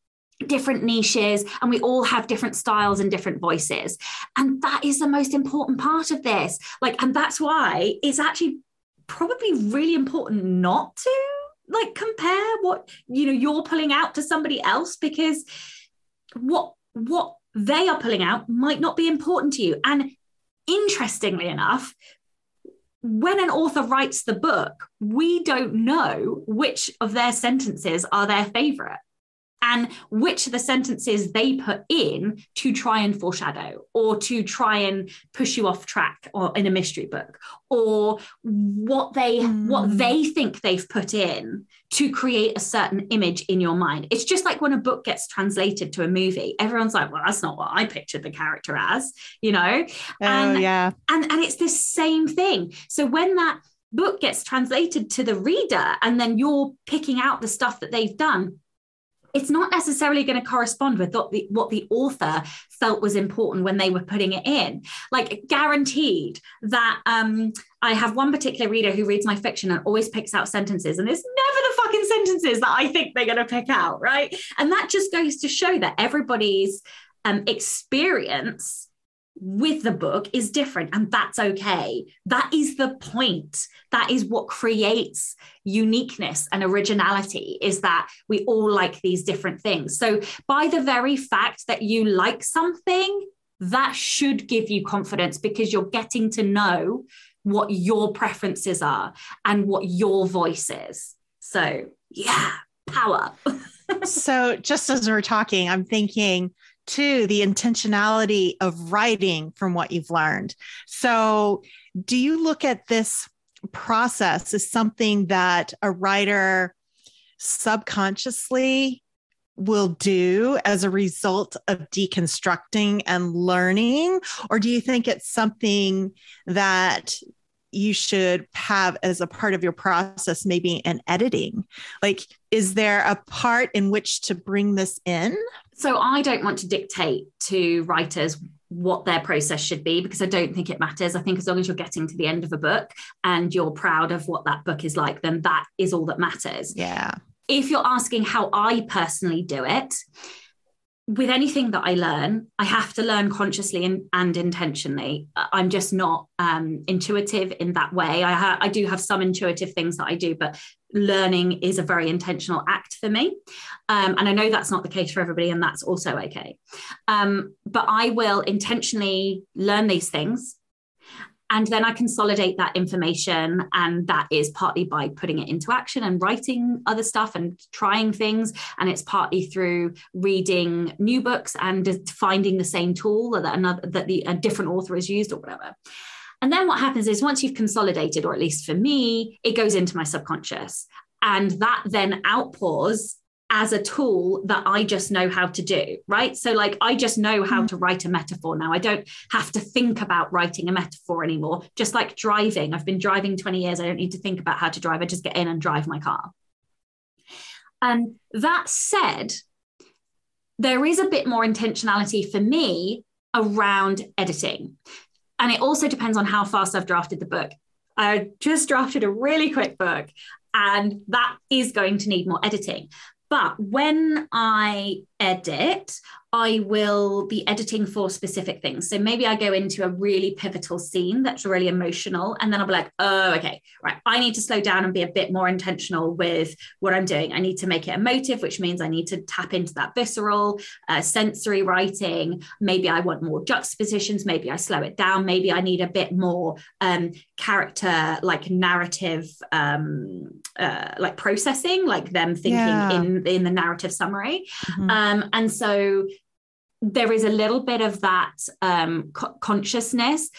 different niches and we all have different styles and different voices and that is the most important part of this like and that's why it's actually probably really important not to like compare what you know you're pulling out to somebody else because what what they are pulling out might not be important to you. And interestingly enough when an author writes the book we don't know which of their sentences are their favorite and which of the sentences they put in to try and foreshadow or to try and push you off track or in a mystery book or what they mm. what hmm. they think they've put in to create a certain image in your mind it's just like when a book gets translated to a movie everyone's like well that's not what i pictured the character as you know oh, and yeah and and it's the same thing so when that book gets translated to the reader and then you're picking out the stuff that they've done it's not necessarily going to correspond with what the, what the author felt was important when they were putting it in. Like guaranteed that um, I have one particular reader who reads my fiction and always picks out sentences, and it's never the fucking sentences that I think they're going to pick out, right? And that just goes to show that everybody's um, experience with the book is different and that's okay. That is the point. That is what creates uniqueness and originality is that we all like these different things. So by the very fact that you like something that should give you confidence because you're getting to know what your preferences are and what your voice is. So yeah power. So just as we're talking i'm thinking to the intentionality of writing from what you've learned. So, do you look at this process as something that a writer subconsciously will do as a result of deconstructing and learning? Or do you think it's something that you should have as a part of your process, maybe an editing? Like, is there a part in which to bring this in? So, I don't want to dictate to writers what their process should be because I don't think it matters. I think as long as you're getting to the end of a book and you're proud of what that book is like, then that is all that matters. Yeah. If you're asking how I personally do it, with anything that I learn, I have to learn consciously and, and intentionally. I'm just not um, intuitive in that way. I, ha- I do have some intuitive things that I do, but learning is a very intentional act for me. Um, and I know that's not the case for everybody, and that's also okay. Um, but I will intentionally learn these things and then I consolidate that information. And that is partly by putting it into action and writing other stuff and trying things. And it's partly through reading new books and finding the same tool that another that the a different author has used or whatever. And then what happens is once you've consolidated, or at least for me, it goes into my subconscious. And that then outpours as a tool that I just know how to do, right? So, like, I just know how mm. to write a metaphor now. I don't have to think about writing a metaphor anymore. Just like driving, I've been driving 20 years. I don't need to think about how to drive. I just get in and drive my car. And that said, there is a bit more intentionality for me around editing. And it also depends on how fast I've drafted the book. I just drafted a really quick book and that is going to need more editing. But when I edit, I will be editing for specific things. So maybe I go into a really pivotal scene that's really emotional, and then I'll be like, oh, okay, right. I need to slow down and be a bit more intentional with what I'm doing. I need to make it emotive, which means I need to tap into that visceral, uh, sensory writing. Maybe I want more juxtapositions. Maybe I slow it down. Maybe I need a bit more um, character, like narrative, um, uh, like processing, like them thinking yeah. in in the narrative summary. Mm-hmm. Um, and so there is a little bit of that um, co- consciousness.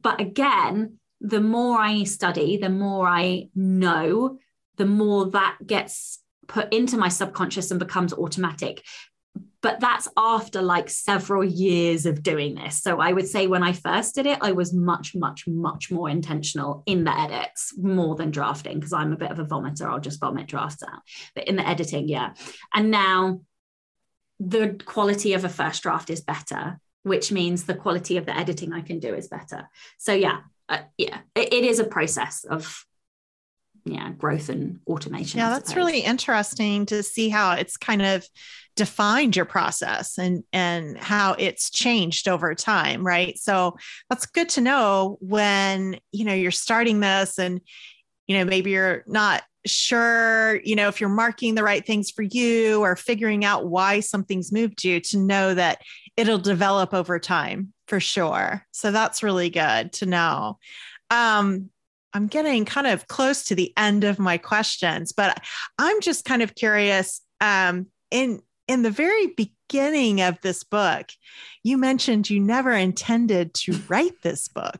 But again, the more I study, the more I know, the more that gets put into my subconscious and becomes automatic. But that's after like several years of doing this. So I would say when I first did it, I was much, much, much more intentional in the edits more than drafting because I'm a bit of a vomiter. I'll just vomit drafts out. But in the editing, yeah. And now the quality of a first draft is better, which means the quality of the editing I can do is better. So yeah, uh, yeah, it, it is a process of yeah growth and automation. Yeah, that's really interesting to see how it's kind of defined your process and and how it's changed over time right so that's good to know when you know you're starting this and you know maybe you're not sure you know if you're marking the right things for you or figuring out why something's moved you to know that it'll develop over time for sure. So that's really good to know. Um i'm getting kind of close to the end of my questions but i'm just kind of curious um in in the very beginning of this book, you mentioned you never intended to write this book.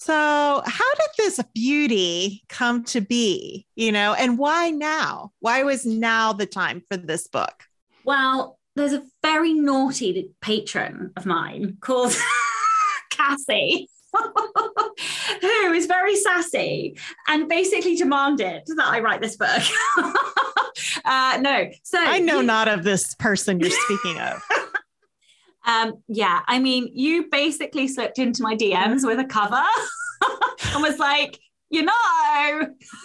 So, how did this beauty come to be? You know, and why now? Why was now the time for this book? Well, there's a very naughty patron of mine called Cassie. who is very sassy and basically demanded that I write this book. uh, no, so I know not of this person you're speaking of. Um, yeah, I mean, you basically slipped into my DMs with a cover and was like, you know,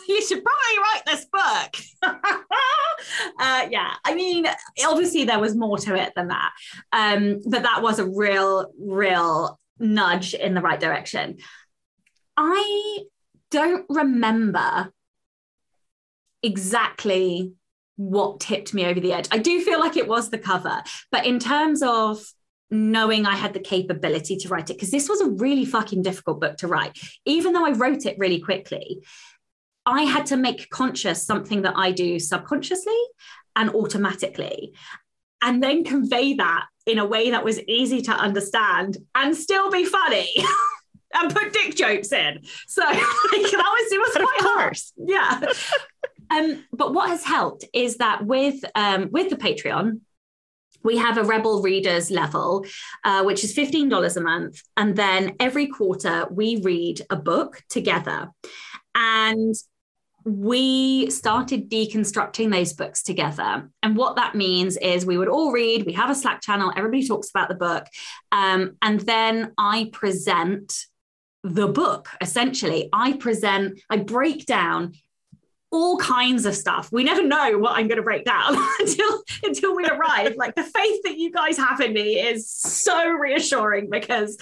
you should probably write this book. uh, yeah, I mean, obviously there was more to it than that, um, but that was a real, real nudge in the right direction. I don't remember exactly what tipped me over the edge. I do feel like it was the cover, but in terms of knowing I had the capability to write it, because this was a really fucking difficult book to write, even though I wrote it really quickly. I had to make conscious something that I do subconsciously and automatically, and then convey that in a way that was easy to understand and still be funny. and put dick jokes in. So like, that was it was quite hard. Yeah. um, but what has helped is that with um, with the Patreon, we have a Rebel Readers level, uh, which is $15 a month. And then every quarter, we read a book together. And we started deconstructing those books together. And what that means is we would all read, we have a Slack channel, everybody talks about the book. Um, and then I present the book essentially. I present, I break down all kinds of stuff. We never know what I'm going to break down until until we arrive. Like the faith that you guys have in me is so reassuring because,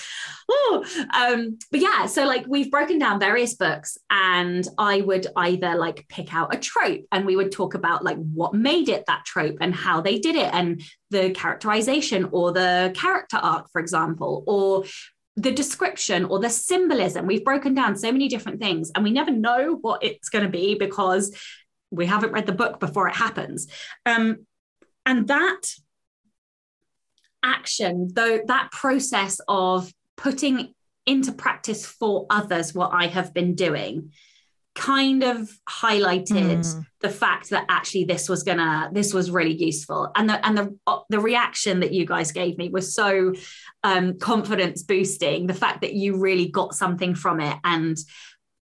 oh, um, but yeah. So like we've broken down various books, and I would either like pick out a trope, and we would talk about like what made it that trope and how they did it, and the characterization or the character arc, for example, or the description or the symbolism. We've broken down so many different things and we never know what it's going to be because we haven't read the book before it happens. Um, and that action, though, that process of putting into practice for others what I have been doing kind of highlighted mm. the fact that actually this was gonna this was really useful and the and the uh, the reaction that you guys gave me was so um, confidence boosting the fact that you really got something from it and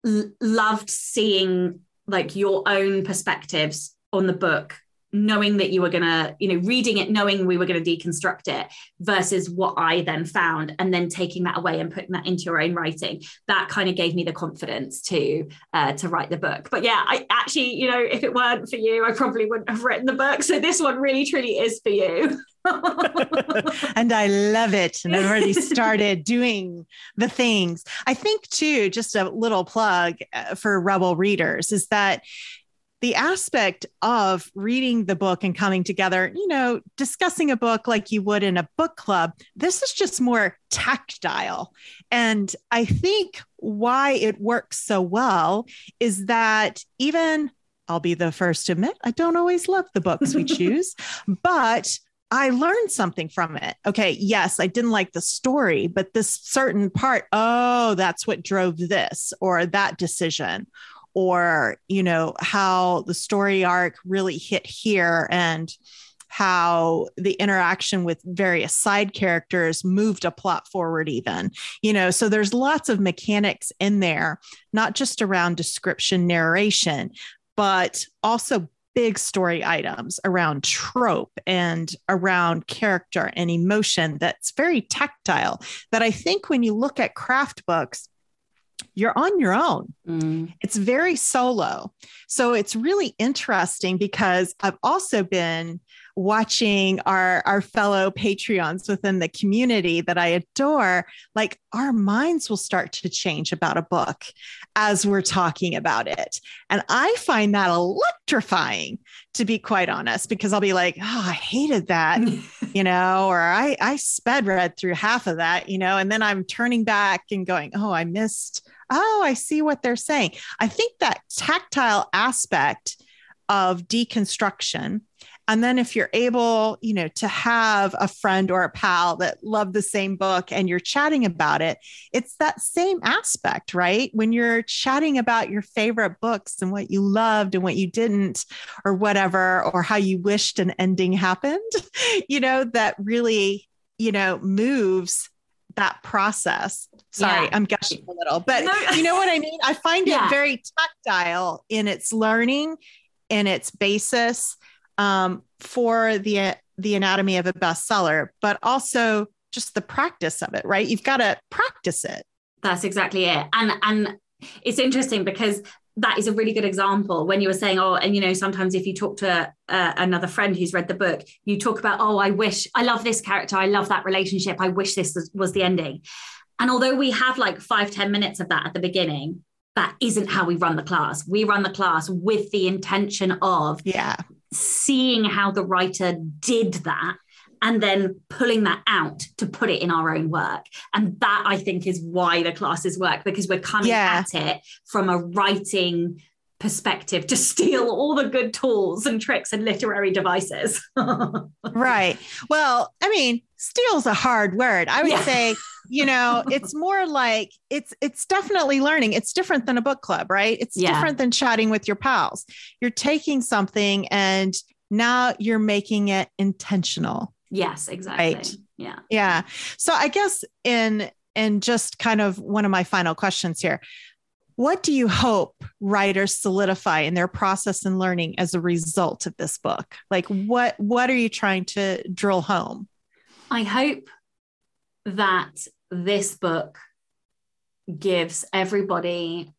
l- loved seeing like your own perspectives on the book knowing that you were going to, you know, reading it, knowing we were going to deconstruct it versus what I then found and then taking that away and putting that into your own writing. That kind of gave me the confidence to uh, to write the book. But yeah, I actually, you know, if it weren't for you, I probably wouldn't have written the book. So this one really truly is for you. and I love it. And I've already started doing the things. I think, too, just a little plug uh, for Rebel readers is that the aspect of reading the book and coming together, you know, discussing a book like you would in a book club, this is just more tactile. And I think why it works so well is that even I'll be the first to admit, I don't always love the books we choose, but I learned something from it. Okay, yes, I didn't like the story, but this certain part, oh, that's what drove this or that decision or you know how the story arc really hit here and how the interaction with various side characters moved a plot forward even you know? So there's lots of mechanics in there not just around description narration but also big story items around trope and around character and emotion that's very tactile that i think when you look at craft books you're on your own. Mm. It's very solo. So it's really interesting because I've also been watching our our fellow patreons within the community that i adore like our minds will start to change about a book as we're talking about it. And i find that electrifying to be quite honest because i'll be like oh i hated that you know or i i sped read through half of that you know and then i'm turning back and going oh i missed oh i see what they're saying. I think that tactile aspect of deconstruction and then if you're able you know to have a friend or a pal that love the same book and you're chatting about it it's that same aspect right when you're chatting about your favorite books and what you loved and what you didn't or whatever or how you wished an ending happened you know that really you know moves that process. Sorry, yeah. I'm gushing a little, but no. you know what I mean? I find yeah. it very tactile in its learning, in its basis, um, for the the anatomy of a bestseller, but also just the practice of it, right? You've got to practice it. That's exactly it. And and it's interesting because that is a really good example when you were saying oh and you know sometimes if you talk to uh, another friend who's read the book you talk about oh i wish i love this character i love that relationship i wish this was, was the ending and although we have like five ten minutes of that at the beginning that isn't how we run the class we run the class with the intention of yeah seeing how the writer did that and then pulling that out to put it in our own work. And that I think is why the classes work because we're coming yeah. at it from a writing perspective to steal all the good tools and tricks and literary devices. right. Well, I mean, steal's a hard word. I would yeah. say, you know, it's more like it's it's definitely learning. It's different than a book club, right? It's yeah. different than chatting with your pals. You're taking something and now you're making it intentional. Yes, exactly. Right. Yeah. Yeah. So I guess in in just kind of one of my final questions here, what do you hope writers solidify in their process and learning as a result of this book? Like what what are you trying to drill home? I hope that this book gives everybody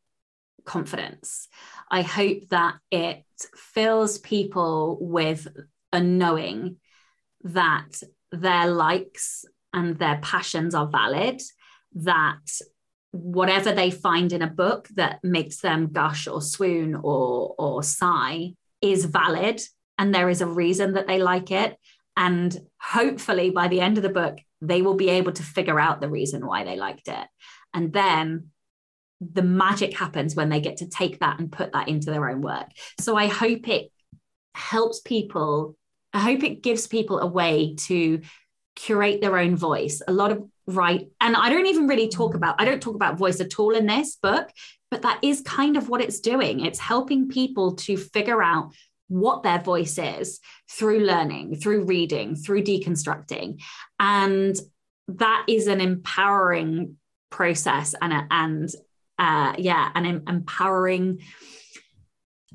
confidence. I hope that it fills people with a knowing that their likes and their passions are valid, that whatever they find in a book that makes them gush or swoon or or sigh is valid and there is a reason that they like it. And hopefully by the end of the book they will be able to figure out the reason why they liked it. And then the magic happens when they get to take that and put that into their own work. So i hope it helps people I hope it gives people a way to curate their own voice. A lot of right, and I don't even really talk about, I don't talk about voice at all in this book, but that is kind of what it's doing. It's helping people to figure out what their voice is through learning, through reading, through deconstructing. And that is an empowering process and, a, and uh, yeah, an empowering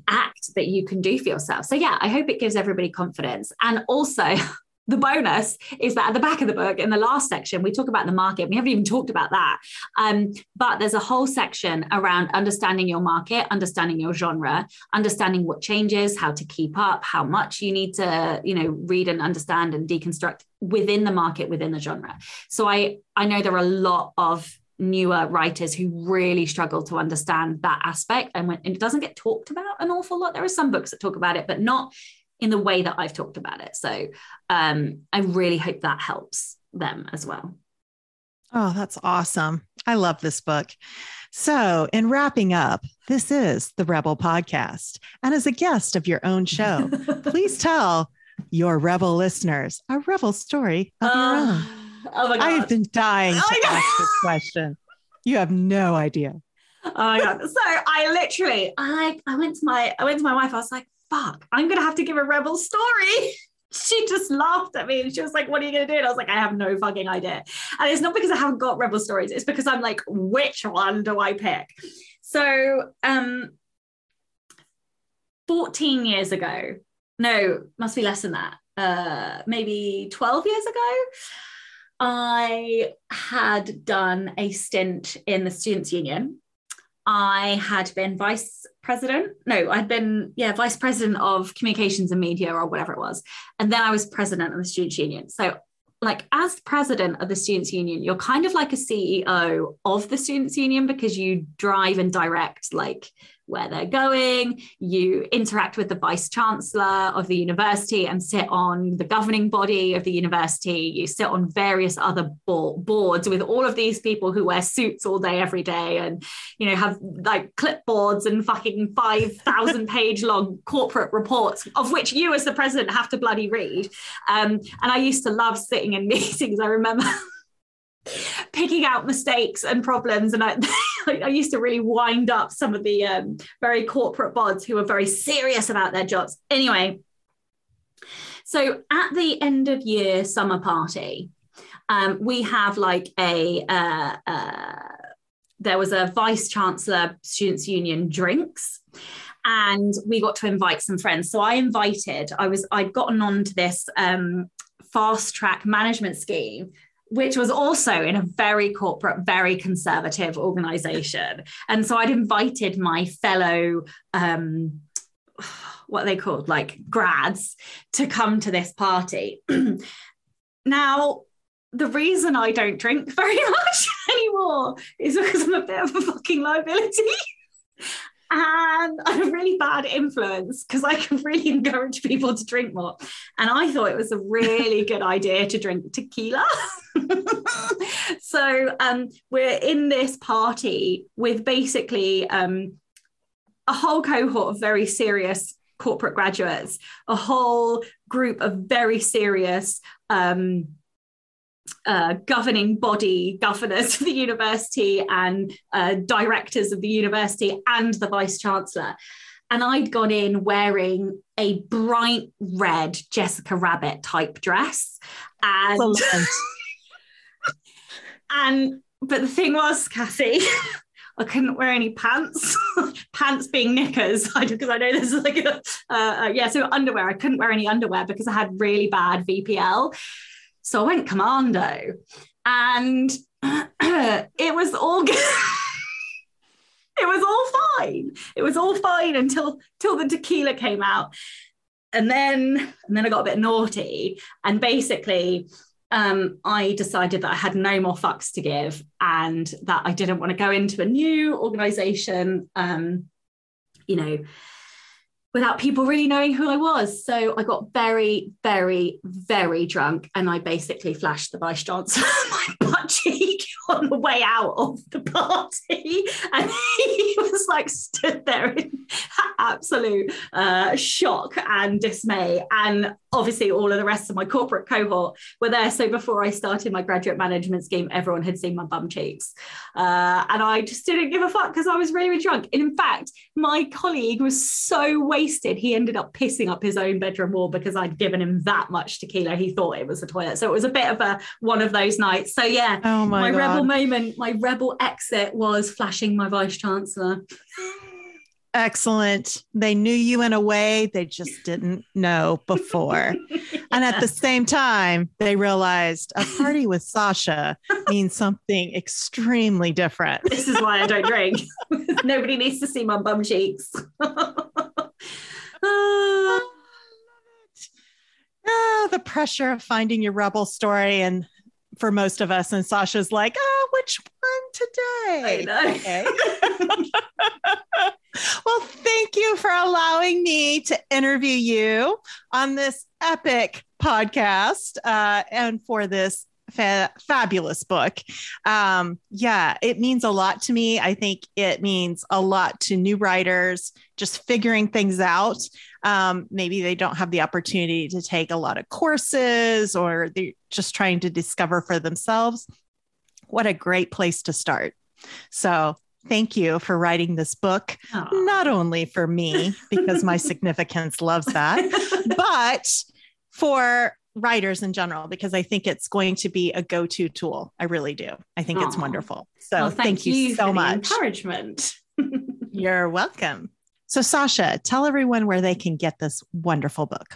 act that you can do for yourself. So, yeah, I hope it gives everybody confidence. And also, the bonus is that at the back of the book, in the last section, we talk about the market. We haven't even talked about that. Um, but there's a whole section around understanding your market, understanding your genre, understanding what changes, how to keep up, how much you need to, you know, read and understand and deconstruct within the market, within the genre. So I I know there are a lot of newer writers who really struggle to understand that aspect and when and it doesn't get talked about an awful lot there are some books that talk about it but not in the way that I've talked about it so um, I really hope that helps them as well oh that's awesome I love this book so in wrapping up this is the Rebel podcast and as a guest of your own show please tell your rebel listeners a rebel story of uh, your own Oh my god! I've been dying oh to ask this question. You have no idea. Oh my god! So I literally, I, I went to my, I went to my wife. I was like, "Fuck! I'm gonna have to give a rebel story." She just laughed at me and she was like, What are you going to do? And I was like, I have no fucking idea. And it's not because I haven't got rebel stories, it's because I'm like, Which one do I pick? So, um, 14 years ago, no, must be less than that, uh, maybe 12 years ago, I had done a stint in the Students' Union I had been vice president. No, I'd been, yeah, vice president of communications and media or whatever it was. And then I was president of the Students' Union. So, like, as president of the Students' Union, you're kind of like a CEO of the Students' Union because you drive and direct, like, where they're going. You interact with the vice chancellor of the university and sit on the governing body of the university. You sit on various other boards with all of these people who wear suits all day, every day, and you know have like clipboards and fucking five thousand page long corporate reports, of which you as the president have to bloody read. Um, and I used to love sitting in meetings. I remember picking out mistakes and problems. And I, I used to really wind up some of the um, very corporate bods who were very serious about their jobs. Anyway, so at the end of year summer party, um, we have like a, uh, uh, there was a vice chancellor students union drinks and we got to invite some friends so i invited i was i'd gotten on to this um, fast track management scheme which was also in a very corporate, very conservative organization. And so I'd invited my fellow, um, what they called like grads, to come to this party. now, the reason I don't drink very much anymore is because I'm a bit of a fucking liability and I'm a really bad influence because I can really encourage people to drink more. And I thought it was a really good idea to drink tequila. so um, we're in this party with basically um, a whole cohort of very serious corporate graduates, a whole group of very serious. Um, uh, governing body governors of the university and uh, directors of the university and the vice chancellor. And I'd gone in wearing a bright red Jessica Rabbit type dress. And, and but the thing was, Cassie, I couldn't wear any pants, pants being knickers, because I know this is like a, uh, uh, yeah, so underwear. I couldn't wear any underwear because I had really bad VPL. So I went commando and it was all good. it was all fine. It was all fine until till the tequila came out. And then and then I got a bit naughty. And basically, um, I decided that I had no more fucks to give and that I didn't want to go into a new organization, um, you know, without people really knowing who I was. So I got very, very, very drunk and I basically flashed the vice chancellor my butt cheek on the way out of the party. And he was like stood there in absolute uh, shock and dismay. And obviously all of the rest of my corporate cohort were there. So before I started my graduate management scheme, everyone had seen my bum cheeks. Uh, and I just didn't give a fuck because I was really, really drunk. And in fact, my colleague was so wasted, he ended up pissing up his own bedroom wall because I'd given him that much tequila. He thought it was a toilet. So it was a bit of a one of those nights. So yeah, oh my, my rebel moment, my rebel exit was flashing my vice chancellor. Excellent. They knew you in a way they just didn't know before. And at the same time, they realized a party with Sacha means something extremely different. This is why I don't drink. Nobody needs to see my bum cheeks. oh, oh, the pressure of finding your rebel story and for most of us and Sacha's like, oh, which one today? Okay. well, thank you for allowing me to interview you on this epic podcast uh, and for this fa- fabulous book. Um, yeah, it means a lot to me. I think it means a lot to new writers just figuring things out. Um, maybe they don't have the opportunity to take a lot of courses or they're just trying to discover for themselves. What a great place to start. So, thank you for writing this book, Aww. not only for me, because my significance loves that, but for writers in general, because I think it's going to be a go to tool. I really do. I think Aww. it's wonderful. So well, thank, thank, you, you so much. encouragement. You're welcome. So, Sacha, tell everyone where they can get this wonderful book.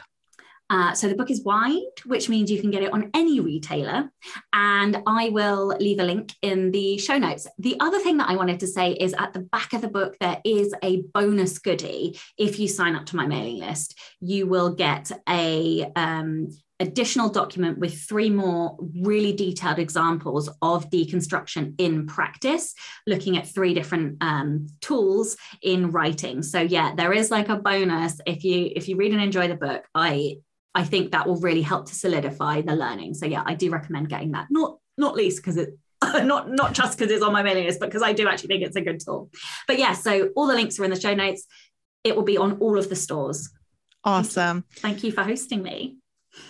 Uh, so the book is wide, which means you can get it on any retailer. And I will leave a link in the show notes. The other thing that I wanted to say is at the back of the book, there is a bonus goodie. If you sign up to my mailing list, you will get a um, additional document with three more really detailed examples of deconstruction in practice looking at three different um, tools in writing so yeah there is like a bonus if you if you read and enjoy the book i I think that will really help to solidify the learning. So yeah, I do recommend getting that. Not not least because it not not just because it's on my mailing list, but because I do actually think it's a good tool. But yeah, so all the links are in the show notes. It will be on all of the stores. Awesome. Thank you for hosting me.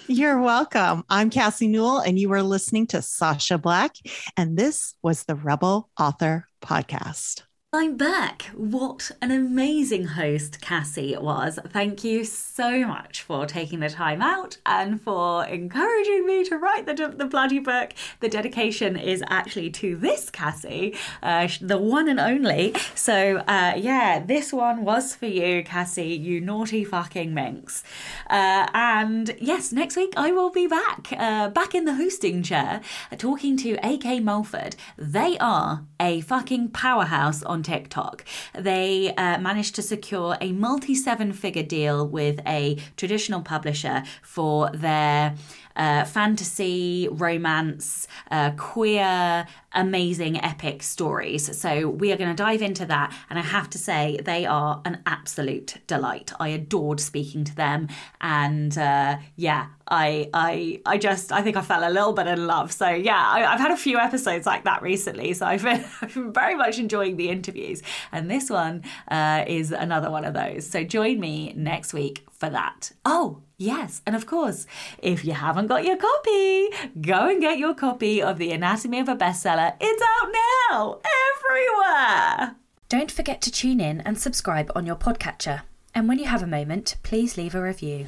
You're welcome. I'm Cassie Newell, and you are listening to Sacha Black, and this was the Rebel Author Podcast. I'm back. What an amazing host Cassie was. Thank you so much for taking the time out and for encouraging me to write the, the bloody book. The dedication is actually to this Cassie, uh, the one and only. So, uh, yeah, this one was for you, Cassie, you naughty fucking minx. Uh, and yes, next week I will be back, uh, back in the hosting chair, talking to AK Mulford. They are a fucking powerhouse on TikTok. They uh, managed to secure a multi seven figure deal with a traditional publisher for their uh, fantasy, romance, uh, queer, amazing, epic stories. So we are going to dive into that. And I have to say, they are an absolute delight. I adored speaking to them. And uh, yeah, I, I, I just, I think I fell a little bit in love. So yeah, I, have had a few episodes like that recently. So I've been, I've been very much enjoying the interviews. And this one uh, is another one of those. So join me next week for that. Oh, yes. And of course, if you haven't got your copy, go and get your copy of The Anatomy of a Bestseller. It's out now, everywhere. Don't forget to tune in and subscribe on your podcatcher. And when you have a moment, please leave a review.